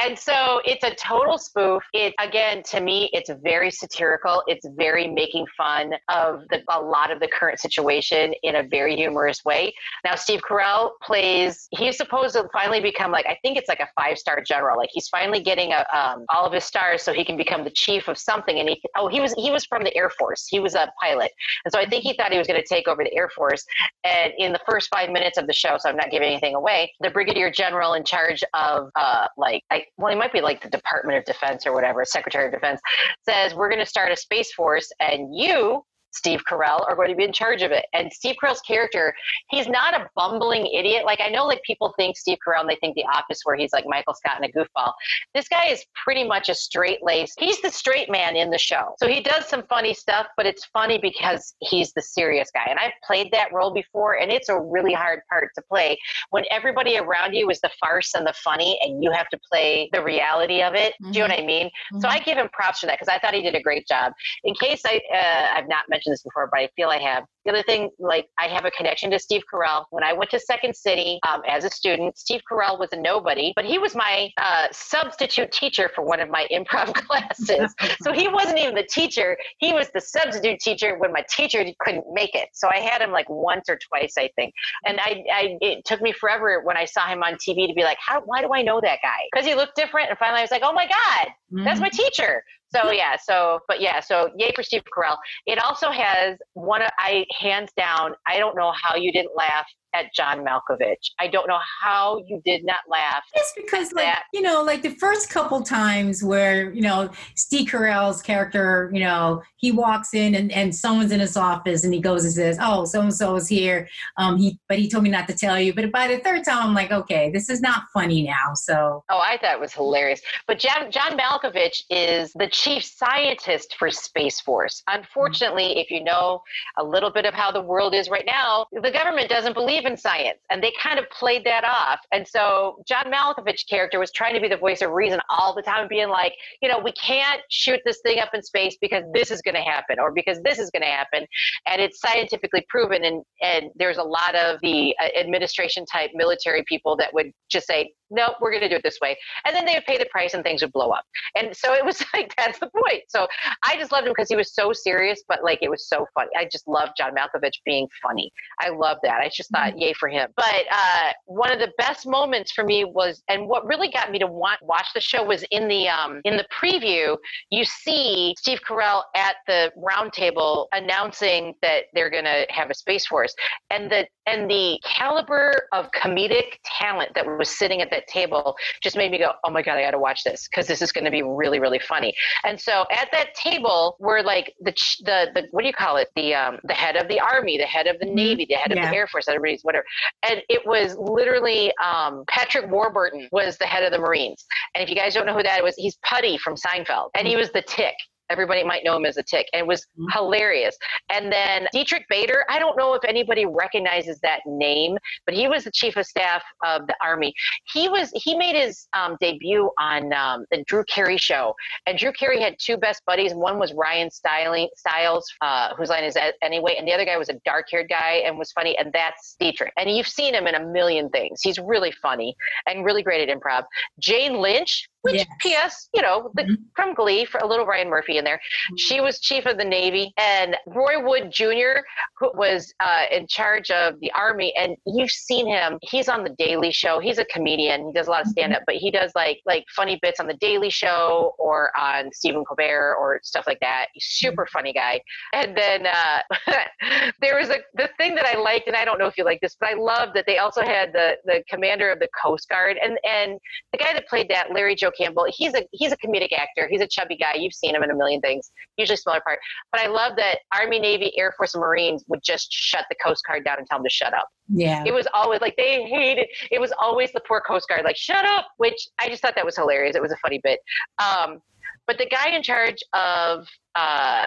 And so it's a total spoof. It again to me, it's very satirical. It's very making fun of the, a lot of the current situation in a very humorous way. Now Steve Carell plays. He's supposed to finally become like I think it's like a five star general. Like he's finally getting a, um, all of his stars so he can become the chief of something. And he oh he was he was from the Air Force. He was a pilot, and so I think he thought he was going to take over the Air Force. And in the first five minutes of the show, so I'm not giving anything away, the brigadier general in charge of uh, like, I, well, he might be like the Department of Defense or whatever, Secretary of Defense, says we're going to start a space force, and you. Steve Carell are going to be in charge of it. And Steve Carell's character, he's not a bumbling idiot. Like I know like people think Steve Carell and they think the office where he's like Michael Scott and a goofball. This guy is pretty much a straight laced. He's the straight man in the show. So he does some funny stuff, but it's funny because he's the serious guy. And I've played that role before and it's a really hard part to play when everybody around you is the farce and the funny and you have to play the reality of it. Do you know what I mean? So I give him props for that because I thought he did a great job. In case I uh, I've not mentioned this before, but I feel I have. The other thing, like I have a connection to Steve Carell. When I went to Second City um, as a student, Steve Carell was a nobody, but he was my uh, substitute teacher for one of my improv classes. so he wasn't even the teacher; he was the substitute teacher when my teacher couldn't make it. So I had him like once or twice, I think. And I, I it took me forever when I saw him on TV to be like, how? Why do I know that guy? Because he looked different. And finally, I was like, oh my god, that's my teacher. So yeah, so but yeah, so yay for Steve Carell. It also has one. of- I hands down. I don't know how you didn't laugh at John Malkovich. I don't know how you did not laugh. It's because, like, that. you know, like the first couple times where, you know, Steve Carell's character, you know, he walks in and, and someone's in his office and he goes and says, Oh, so and so is here. Um, he but he told me not to tell you. But by the third time, I'm like, okay, this is not funny now. So Oh, I thought it was hilarious. But John, John Malkovich is the chief scientist for Space Force. Unfortunately, if you know a little bit of how the world is right now, the government doesn't believe in science, and they kind of played that off. And so John Malkovich's character was trying to be the voice of reason all the time, being like, you know, we can't shoot this thing up in space because this is going to happen, or because this is going to happen, and it's scientifically proven. And and there's a lot of the uh, administration type military people that would just say, nope, we're going to do it this way. And then they would pay the price and things would blow up. And so it was like, that's the point. So I just loved him because he was so serious, but like it was so funny. I just love John Malkovich being funny. I love that. I just thought, mm-hmm. yay for him. But uh, one of the best moments for me was, and what really got me to want watch the show was in the um, in the preview. You see Steve Carell at the round table announcing that they're going to have a space force, and the and the caliber of comedic talent that was sitting at that table just made me go, oh my god, I got to watch this because this is going to be really really funny. And so at that table were like the the the what do you call it? The um, the head of the army, the head of the mm-hmm. navy, the head yeah. of the air force, everybody's whatever. And it was literally um, Patrick Warburton was the head of the Marines. And if you guys don't know who that was, he's Puddy from Seinfeld, and he was the Tick. Everybody might know him as a tick. And it was mm-hmm. hilarious. And then Diedrich Bader, I don't know if anybody recognizes that name, but he was the chief of staff of the Army. He was he made his um, debut on um, the Drew Carey show. And Drew Carey had two best buddies. One was Ryan Styling, Stiles, uh, whose line is anyway, and the other guy was a dark haired guy and was funny. And that's Diedrich And you've seen him in a million things. He's really funny and really great at improv. Jane Lynch, which yes. P.S. You know, the, mm-hmm. from Glee for a little Ryan Murphy in there. Mm-hmm. She was chief of the Navy, and Roy Wood Jr. who was uh, in charge of the Army, and you've seen him. He's on the Daily Show. He's a comedian. He does a lot of mm-hmm. stand up, but he does like like funny bits on the Daily Show or on Stephen Colbert or stuff like that. He's super mm-hmm. funny guy. And then uh, there was a the thing that I liked, and I don't know if you like this, but I love that they also had the the commander of the Coast Guard and and the guy that played that Larry Joe Joe Campbell. He's a he's a comedic actor. He's a chubby guy. You've seen him in a million things, usually smaller part. But I love that Army, Navy, Air Force, and Marines would just shut the Coast Guard down and tell them to shut up. Yeah. It was always like they hated. It was always the poor Coast Guard like shut up, which I just thought that was hilarious. It was a funny bit. Um, but the guy in charge of uh,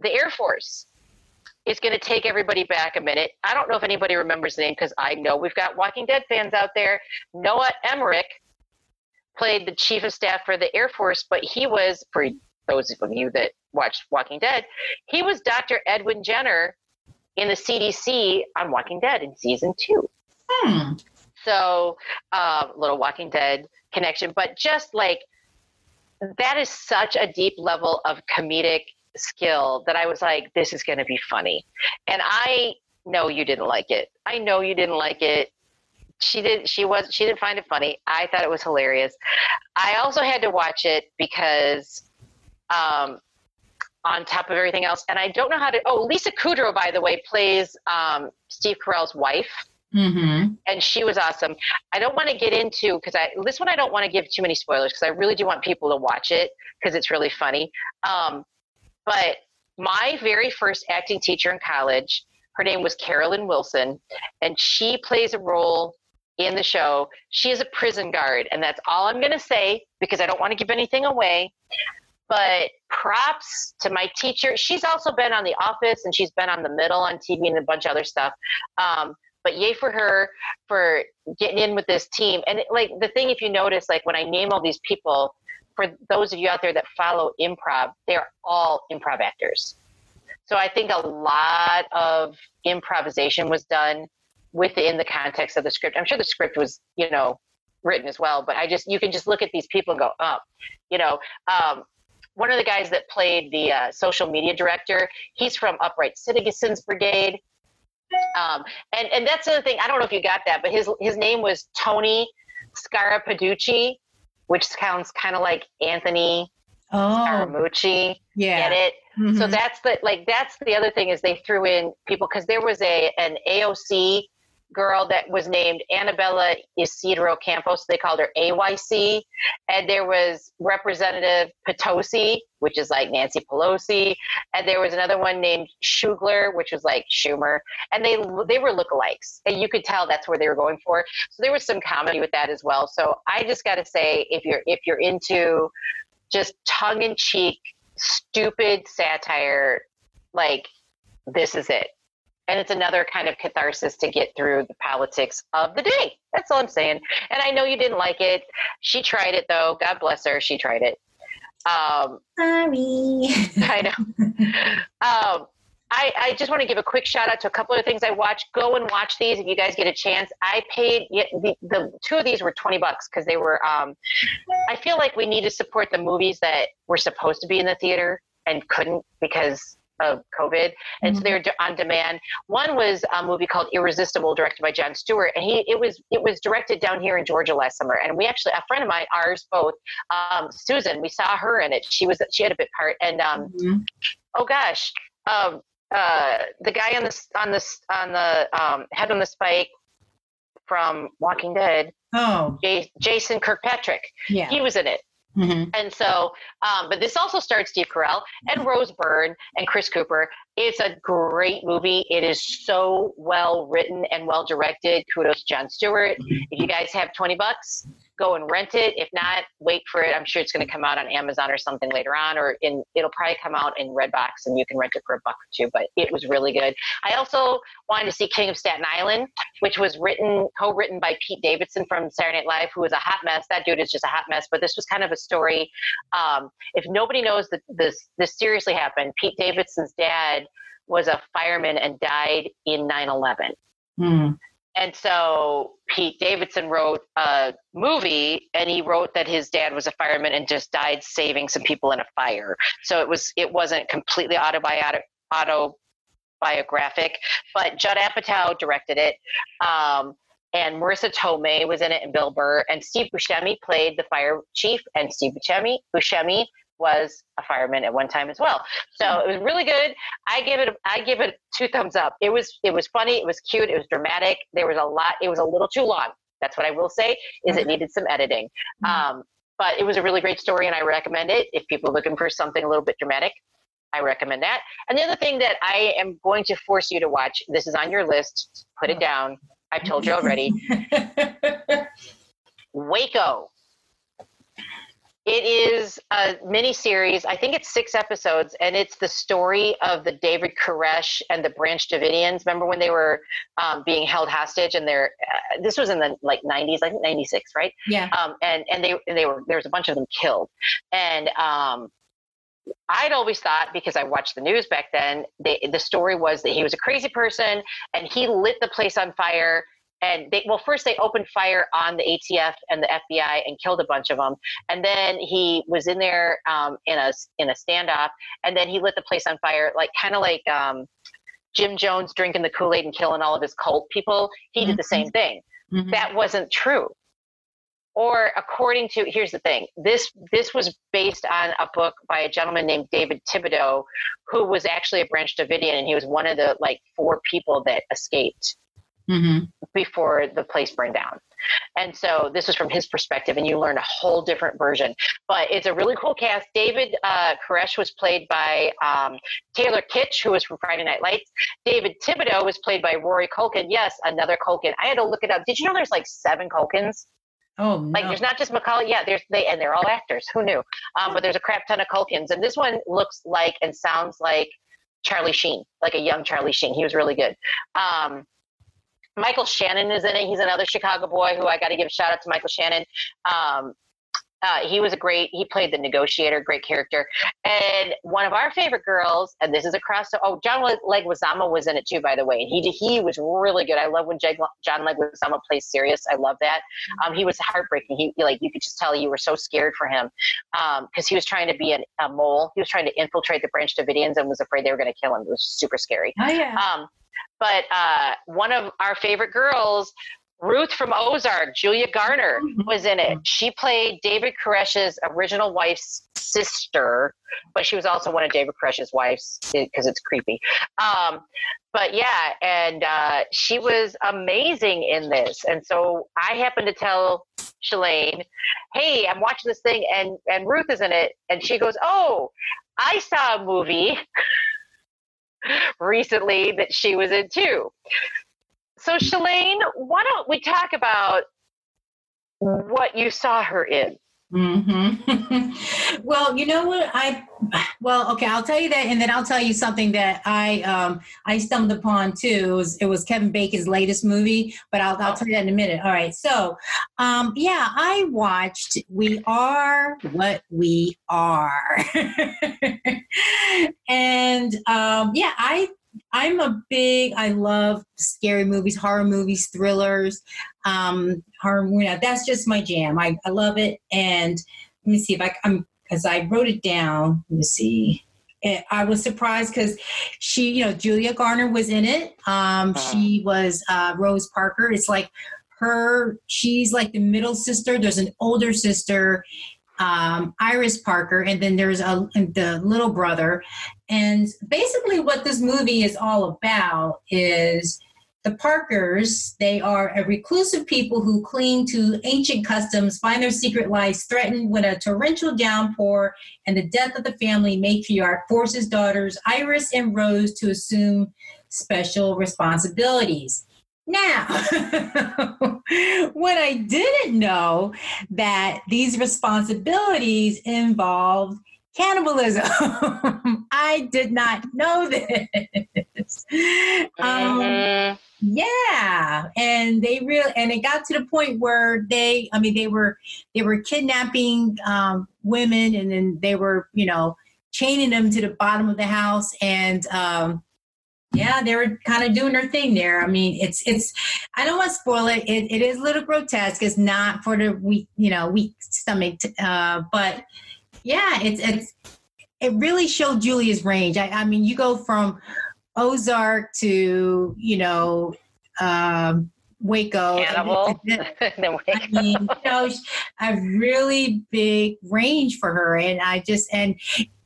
the Air Force is going to take everybody back a minute. I don't know if anybody remembers the name because I know we've got Walking Dead fans out there. Noah Emmerich played the chief of staff for the Air Force, but he was, for those of you that watched Walking Dead, he was Dr. Edwin Jenner in the CDC on Walking Dead in season two. Hmm. So, uh, little Walking Dead connection, but just like that is such a deep level of comedic skill that I was like, this is going to be funny. And I know you didn't like it. I know you didn't like it she did she was she didn't find it funny. I thought it was hilarious. I also had to watch it because um on top of everything else and i don't know how to oh lisa kudrow by the way plays um, steve carell's wife. Mm-hmm. and she was awesome. I don't want to get into because i this one i don't want to give too many spoilers because i really do want people to watch it because it's really funny. Um, but my very first acting teacher in college her name was carolyn wilson and she plays a role in the show. She is a prison guard, and that's all I'm going to say because I don't want to give anything away. But props to my teacher. She's also been on The Office and she's been on The Middle on TV and a bunch of other stuff. Um, but yay for her for getting in with this team. And like the thing, if you notice, like when I name all these people, for those of you out there that follow improv, they're all improv actors. So I think a lot of improvisation was done within the context of the script. I'm sure the script was, you know, written as well, but I just you can just look at these people and go, oh, you know. Um, one of the guys that played the uh, social media director, he's from Upright Citizens Brigade. Um, and and that's the other thing. I don't know if you got that, but his his name was Tony Scarapiducci, which sounds kind of like Anthony oh. Scaramucci. Yeah. Get it? Mm-hmm. So that's the like that's the other thing is they threw in people because there was a an AOC girl that was named Annabella Ysidro Campos. They called her AYC. And there was Representative Potosi, which is like Nancy Pelosi. And there was another one named Shugler, which was like Schumer. And they they were lookalikes. And you could tell that's where they were going for. So there was some comedy with that as well. So I just gotta say, if you're if you're into just tongue in cheek, stupid satire, like this is it and it's another kind of catharsis to get through the politics of the day. That's all I'm saying. And I know you didn't like it. She tried it though. God bless her. She tried it. Um, Sorry. I know. Um, I, I just want to give a quick shout out to a couple of things I watched. Go and watch these if you guys get a chance. I paid the, the two of these were twenty bucks because they were. Um, I feel like we need to support the movies that were supposed to be in the theater and couldn't because of COVID, and mm-hmm. so they're on demand. One was a movie called Irresistible, directed by Jon Stewart, and he it was it was directed down here in Georgia last summer. And we actually a friend of mine, ours both, um, Susan, we saw her in it. She was she had a bit part, and um, mm-hmm. oh gosh, um, uh, the guy on the on the on the um, head on the spike from Walking Dead. Oh, J- Jason Kirkpatrick. Yeah, he was in it. Mm-hmm. And so, um, but this also stars Steve Carell and Rose Byrne and Chris Cooper. It's a great movie. It is so well written and well directed. Kudos to Jon Stewart. If you guys have 20 bucks, go and rent it. If not, wait for it. I'm sure it's going to come out on Amazon or something later on, or in it'll probably come out in Redbox and you can rent it for a buck or two. But it was really good. I also wanted to see King of Staten Island, which was written co-written by Pete Davidson from Saturday Night Live, who was a hot mess. That dude is just a hot mess. But this was kind of a story. Um, if nobody knows that this this seriously happened, Pete Davidson's dad was a fireman and died in 9/11. Mm. And so Pete Davidson wrote a movie and he wrote that his dad was a fireman and just died saving some people in a fire. So it was it wasn't completely autobiographic autobiographic, but Judd Apatow directed it. Um, and Marisa Tomei was in it, and Bill Burr, and Steve Buscemi played the fire chief, and Steve Buscemi, Buscemi was a fireman at one time as well. So it was really good. I give it I give it two thumbs up. It was it was funny, it was cute, it was dramatic. There was a lot. It was a little too long. That's what I will say. Is it needed some editing. Mm-hmm. Um, but it was a really great story, and I recommend it if people are looking for something a little bit dramatic. I recommend that. And the other thing that I am going to force you to watch. This is on your list. Put it down. I've told you already. Waco. It is a mini series. I think it's six episodes, and it's the story of the David Koresh and the Branch Davidians. Remember when they were um, being held hostage? And they're uh, this was in the like '90s, I think '96, right? Yeah. Um, and and they and they were there was a bunch of them killed, and um, I'd always thought because I watched the news back then, they, the story was that he was a crazy person and he lit the place on fire and they well first they opened fire on the ATF and the FBI and killed a bunch of them and then he was in there um, in a in a standoff and then he lit the place on fire like kind of like um, Jim Jones drinking the Kool-Aid and killing all of his cult people. He did the same mm-hmm. thing. Mm-hmm. that wasn't true. Or according to here's the thing. This this was based on a book by a gentleman named david thibodeau who was actually a branch davidian and he was one of the like four people that escaped mm-hmm. before the place burned down. And so this was from his perspective, and you learn a whole different version. But it's a really cool cast. David uh, Koresh was played by um, Taylor Kitsch, who was from Friday Night Lights. David Thibodeau was played by Rory Culkin. Yes, another Culkin. I had to look it up. Did you know there's like seven Culkins? Oh, no. like there's not just Macaulay. Yeah, there's they and they're all actors. Who knew? Um, but there's a crap ton of Culkins, and this one looks like and sounds like Charlie Sheen, like a young Charlie Sheen. He was really good. Um, Michael Shannon is in it. He's another Chicago boy who I got to give a shout out to Michael Shannon. Um, uh, he was a great, he played the negotiator, great character. And one of our favorite girls, and this is across, oh, John Leguizamo was in it too, by the way. And he, he was really good. I love when John Leguizamo plays serious. I love that. Um, he was heartbreaking. He, like, you could just tell you were so scared for him because um, he was trying to be an, a mole. He was trying to infiltrate the Branch Davidians and was afraid they were going to kill him. It was super scary. Oh, yeah. Um, but uh, one of our favorite girls, Ruth from Ozark, Julia Garner mm-hmm. was in it. She played David Koresh's original wife's sister, but she was also one of David Koresh's wives because it's creepy. Um, but yeah, and uh, she was amazing in this. And so I happened to tell Shellane, "Hey, I'm watching this thing, and and Ruth is in it." And she goes, "Oh, I saw a movie." recently that she was in too. So, Shellane, why don't we talk about what you saw her in? Mm-hmm. well, you know what I well, okay, I'll tell you that, and then I'll tell you something that I um I stumbled upon too. It was, it was Kevin Bacon's latest movie, but I'll I'll tell you that in a minute. All right, so um yeah, I watched We Are What We Are, and um yeah, I I'm a big. I love scary movies, horror movies, thrillers. Um, horror. You know, that's just my jam. I, I love it. And let me see if I, I'm because I wrote it down. Let me see. I was surprised because she, you know, Julia Garner was in it. Um, uh-huh. She was uh, Rose Parker. It's like her, she's like the middle sister. There's an older sister, um, Iris Parker, and then there's a the little brother. And basically, what this movie is all about is the Parkers, they are a reclusive people who cling to ancient customs, find their secret lives threatened when a torrential downpour and the death of the family matriarch forces daughters Iris and Rose to assume special responsibilities. Now, what I didn't know that these responsibilities involved cannibalism. I did not know this. Um, yeah, and they really and it got to the point where they, I mean, they were they were kidnapping um, women, and then they were, you know, chaining them to the bottom of the house, and um, yeah, they were kind of doing their thing there. I mean, it's it's. I don't want to spoil it. It, it is a little grotesque. It's not for the weak, you know, weak stomach, uh, but yeah, it's it's it really showed Julia's range. I, I mean, you go from Ozark to you know um, Waco. Cannibal. I mean, you know, a really big range for her, and I just and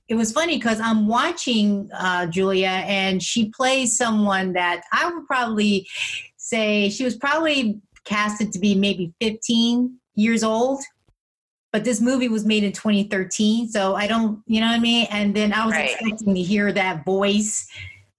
it was funny because I'm watching uh, Julia, and she plays someone that I would probably say she was probably casted to be maybe 15 years old but this movie was made in 2013 so i don't you know what i mean and then i was right. expecting to hear that voice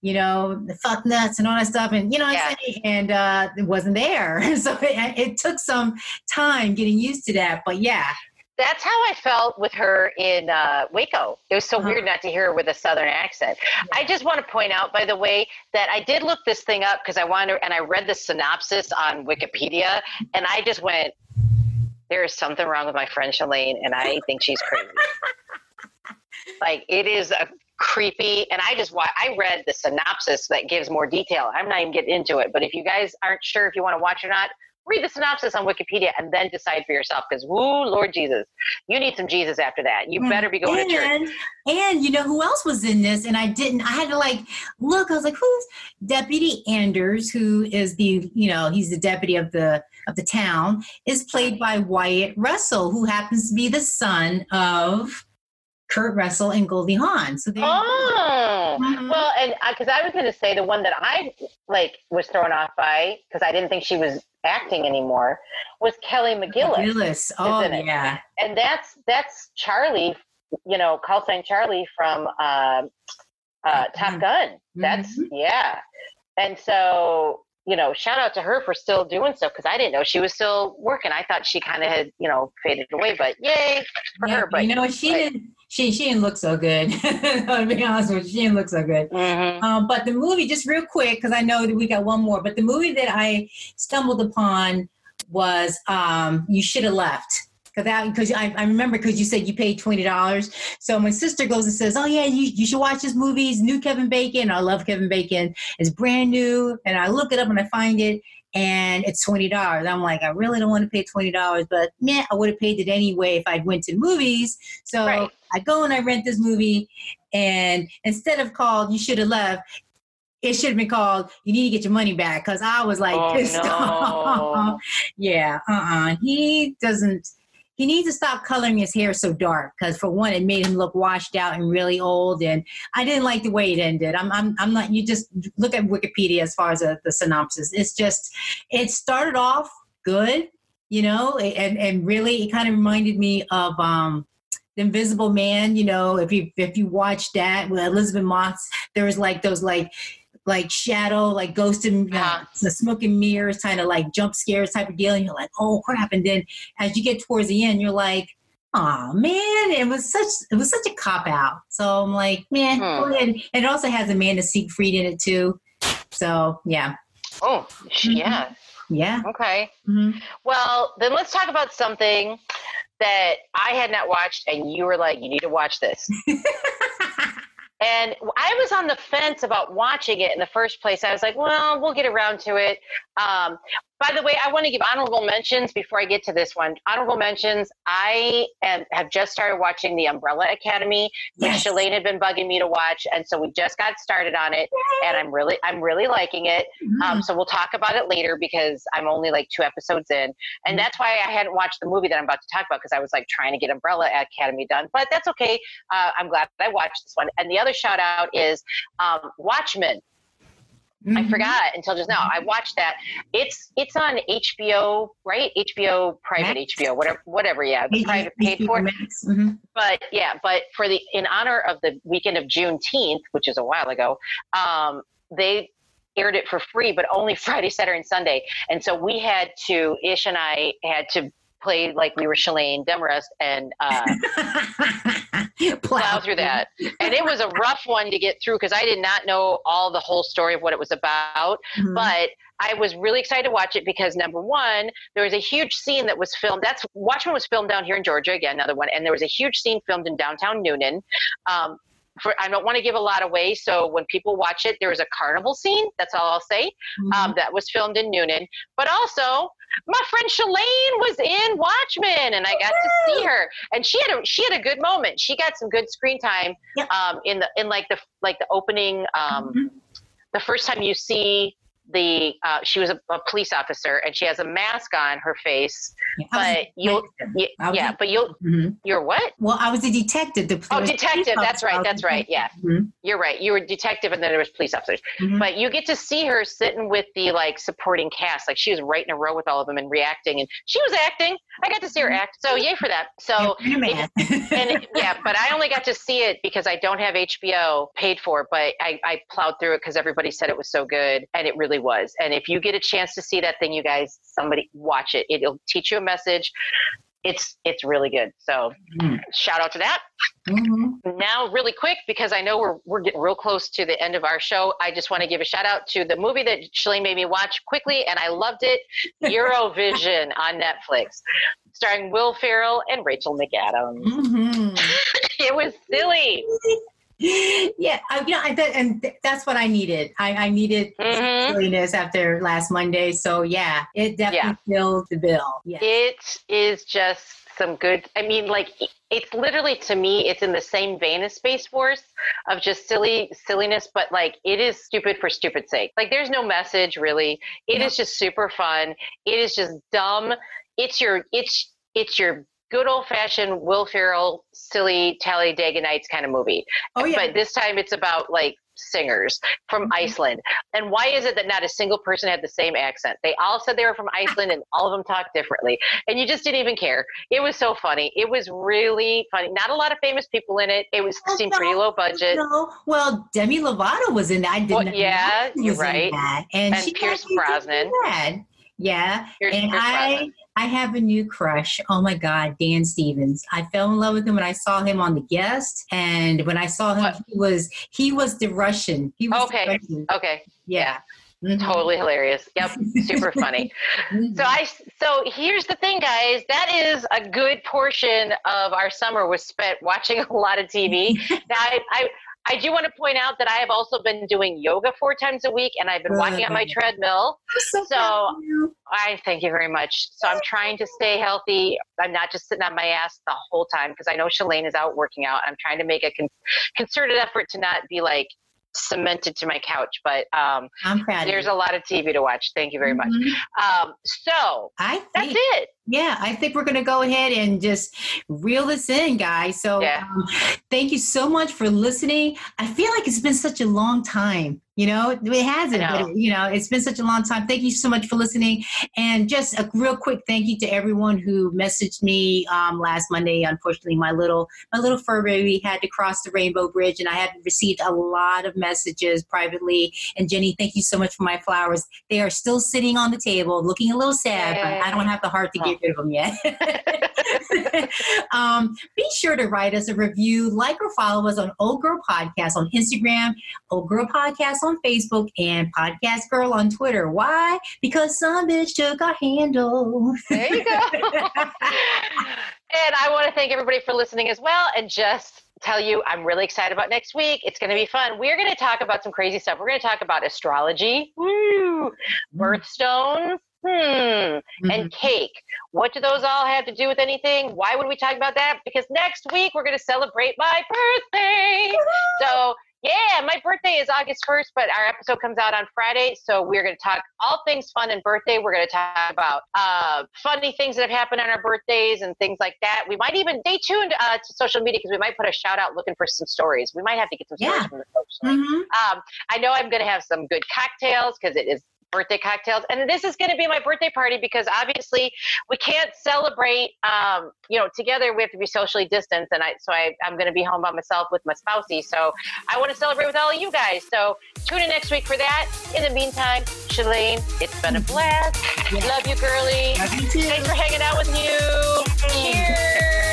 you know the fuck nuts and all that stuff and you know yeah. and uh it wasn't there so it, it took some time getting used to that but yeah that's how I felt with her in uh, Waco. It was so uh-huh. weird not to hear her with a Southern accent. Yeah. I just want to point out, by the way, that I did look this thing up because I wanted, and I read the synopsis on Wikipedia, and I just went, there is something wrong with my friend Shellane, and I think she's crazy. like it is a creepy, and I just I read the synopsis that gives more detail. I'm not even getting into it, but if you guys aren't sure if you want to watch or not, read the synopsis on Wikipedia and then decide for yourself. Because woo, Lord Jesus, you need some Jesus after that. You better be going and, to church. And you know who else was in this? And I didn't. I had to like look. I was like, who's Deputy Anders? Who is the you know he's the deputy of the of the town, is played by Wyatt Russell, who happens to be the son of Kurt Russell and Goldie Hawn. So they. oh, mm-hmm. well, and because I, I was going to say the one that I like was thrown off by because I didn't think she was acting anymore was Kelly McGillis. McGillis, oh yeah, and that's that's Charlie, you know, call sign Charlie from uh, uh, Top Gun. That's mm-hmm. yeah, and so you know, shout out to her for still doing stuff because I didn't know she was still working. I thought she kind of had, you know, faded away, but yay for yeah, her. But you know, she but, didn't. She she didn't look so good. to be honest with you, she didn't look so good. Mm-hmm. Um, but the movie, just real quick, because I know that we got one more. But the movie that I stumbled upon was um, "You Should Have Left." because I, I remember because you said you paid twenty dollars. So my sister goes and says, "Oh yeah, you, you should watch this movie. It's new Kevin Bacon. I love Kevin Bacon. It's brand new." And I look it up and I find it, and it's twenty dollars. I'm like, I really don't want to pay twenty dollars, but man, I would have paid it anyway if I'd went to movies. So right. I go and I rent this movie, and instead of called "You Should Have Left," it should have been called "You Need to Get Your Money Back" because I was like oh, pissed no. off. yeah, uh, uh-uh. uh he doesn't he needs to stop coloring his hair so dark because for one it made him look washed out and really old and i didn't like the way it ended i'm, I'm, I'm not you just look at wikipedia as far as a, the synopsis it's just it started off good you know and, and really it kind of reminded me of um the Invisible Man, you know, if you if you watch that with Elisabeth Moss, there was like those like like shadow, like ghost and uh, the smoke and mirrors, kind of like jump scares type of deal. And you're like, oh crap! And then as you get towards the end, you're like, oh man, it was such it was such a cop out. So I'm like, man, hmm. And it also has Amanda Seyfried in it too. So yeah. Oh, mm-hmm. yeah. Yeah. Okay. Mm-hmm. Well, then let's talk about something that I had not watched, and you were like, you need to watch this. And I was on the fence about watching it in the first place. I was like, well, we'll get around to it. Um, by the way, I want to give honorable mentions before I get to this one. Honorable mentions. I am, have just started watching The Umbrella Academy, which Yes. Shellane had been bugging me to watch, and so we just got started on it, and I'm really, I'm really liking it. Um, so we'll talk about it later because I'm only like two episodes in, and Mhm. that's why I hadn't watched the movie that I'm about to talk about because I was like trying to get Umbrella Academy done. But that's okay. Uh, I'm glad that I watched this one. And the other shout out is um, Watchmen. I Mhm. forgot until just now. I watched that. It's it's on HBO, right? HBO private Max? HBO, whatever, whatever. Yeah, the private paid for. Max. Mhm. But yeah, but for the in honor of the weekend of Juneteenth, which is a while ago, um, they aired it for free, but only Friday, Saturday, and Sunday. And so we had to Ish and I had to play like we were Shellane Demarest and uh, plow through that. And it was a rough one to get through because I did not know all the whole story of what it was about. Mhm. But I was really excited to watch it because number one, there was a huge scene that was filmed. That's Watchmen was filmed down here in Georgia again, another one, and there was a huge scene filmed in downtown Newnan. Um, for, I don't want to give a lot away, so when people watch it, there was a carnival scene. That's all I'll say. Mhm. Um, that was filmed in Newnan, but also my friend Shellane was in Watchmen, and I got to see her, and she had a she had a good moment. She got some good screen time Yep. um, in the in like the like the opening. Um, Mhm. the first time you see the uh, she was a, a police officer and she has a mask on her face Yeah, but you'll detective. y- I was yeah a- but you'll Mhm. you're what? Well, I was a detective. The oh detective. that's right. that's right. Yeah. detective. you're right. You were detective and then there was police officers. Mhm. but you get to see her sitting with the like supporting cast. Like she was right in a row with all of them and reacting and she was acting. I got to see her act. So yay for that. So Yeah, wearing a mask. and yeah, but I only got to see it because I don't have HBO paid for, but I, I plowed through it because everybody said it was so good, and it really was. And if you get a chance to see that thing, you guys, somebody watch it. It'll teach you a message. It's it's really good. So Mhm. shout out to that. Mhm. Now, really quick, because I know we're we're getting real close to the end of our show. I just want to give a shout out to the movie that Shellane made me watch quickly, and I loved it. Eurovision on Netflix, starring Will Ferrell and Rachel McAdams. Mhm. It was silly. yeah, I, you know, I, that, and th- that's what I needed. I, I needed Mhm. silliness after last Monday. So yeah, it definitely filled the bill. Yeah. It is just some good. I mean, like it's literally to me, it's in the same vein as Space Force of just silly silliness, but like it is stupid for stupid sake. Like there's no message really. It is No. just super fun. It is just dumb. It's your it's it's your good old fashioned Will Ferrell silly Talladega Nights kind of movie. oh yeah. But this time it's about like singers from Mhm. Iceland. And why is it that not a single person had the same accent? They all said they were from Iceland and all of them talked differently. And you just didn't even care. It was so funny. It was really funny. Not a lot of famous people in it. It was Oh, seemed pretty low budget. No, well, Demi Lovato was in that. I didn't Well, know yeah, you're right. And, And Pierce Brosnan. Yeah, Pierce- and I I have a new crush. Oh my God, Dan Stevens. I fell in love with him when I saw him on The Guest, and when I saw him, What? he was he was the Russian. He was the Okay. Russian. Okay, Yeah. Mhm. totally hilarious. Yep, super funny. So I so here's the thing, guys. That is a good portion of our summer was spent watching a lot of TV. now I, I I do want to point out that I have also been doing yoga four times a week, and I've been walking on my treadmill. So, so- proud of you. I thank you very much. So I'm trying to stay healthy. I'm not just sitting on my ass the whole time because I know Shellane is out working out. I'm trying to make a con- concerted effort to not be like cemented to my couch. But um, I'm proud. there's a lot of TV to watch. Thank you very much. you. Mhm. Um, so I that's it. Yeah, I think we're going to go ahead and just reel this in, guys. So, Yeah. um, thank you so much for listening. I feel like it's been such a long time. You know, it hasn't, know. it, you know, it's been such a long time. Thank you so much for listening. And just a real quick thank you to everyone who messaged me um, last Monday. Unfortunately, my little my little fur baby had to cross the rainbow bridge, and I had received a lot of messages privately. And Jeni, thank you so much for my flowers. They are still sitting on the table, looking a little sad, but I don't have the heart to get rid of them yet. um, be sure to write us a review, like or follow us on Old Girl Podcast on Instagram, Old Girl Podcast on Facebook, and Podcast Gurl on Twitter. Why? Because some bitch took our handle. There you go. and I want to thank everybody for listening as well. And just tell you I'm really excited about next week. It's going to be fun. We're going to talk about some crazy stuff. We're going to talk about astrology, woo, birthstones, hmm, Mm-hmm. and cake. What do those all have to do with anything? Why would we talk about that? Because next week we're going to celebrate my birthday. So, yeah, my birthday is August 1st, but our episode comes out on Friday. So, we're going to talk all things fun and birthday. We're going to talk about uh, funny things that have happened on our birthdays and things like that. We might even stay tuned uh, to social media because we might put a shout out looking for some stories. We might have to get some stories Yeah. from the folks. Mhm. Um, I know I'm going to have some good cocktails because it is birthday cocktails, and this is going to be my birthday party because obviously we can't celebrate, um, you know, together. We have to be socially distanced, and I so I, I'm going to be home by myself with my spousey. So I want to celebrate with all of you guys. So tune in next week for that. In the meantime, Shellane, it's been a blast. Love you, girly. Love you too. Thanks for hanging out with you. Cheers. Cheers.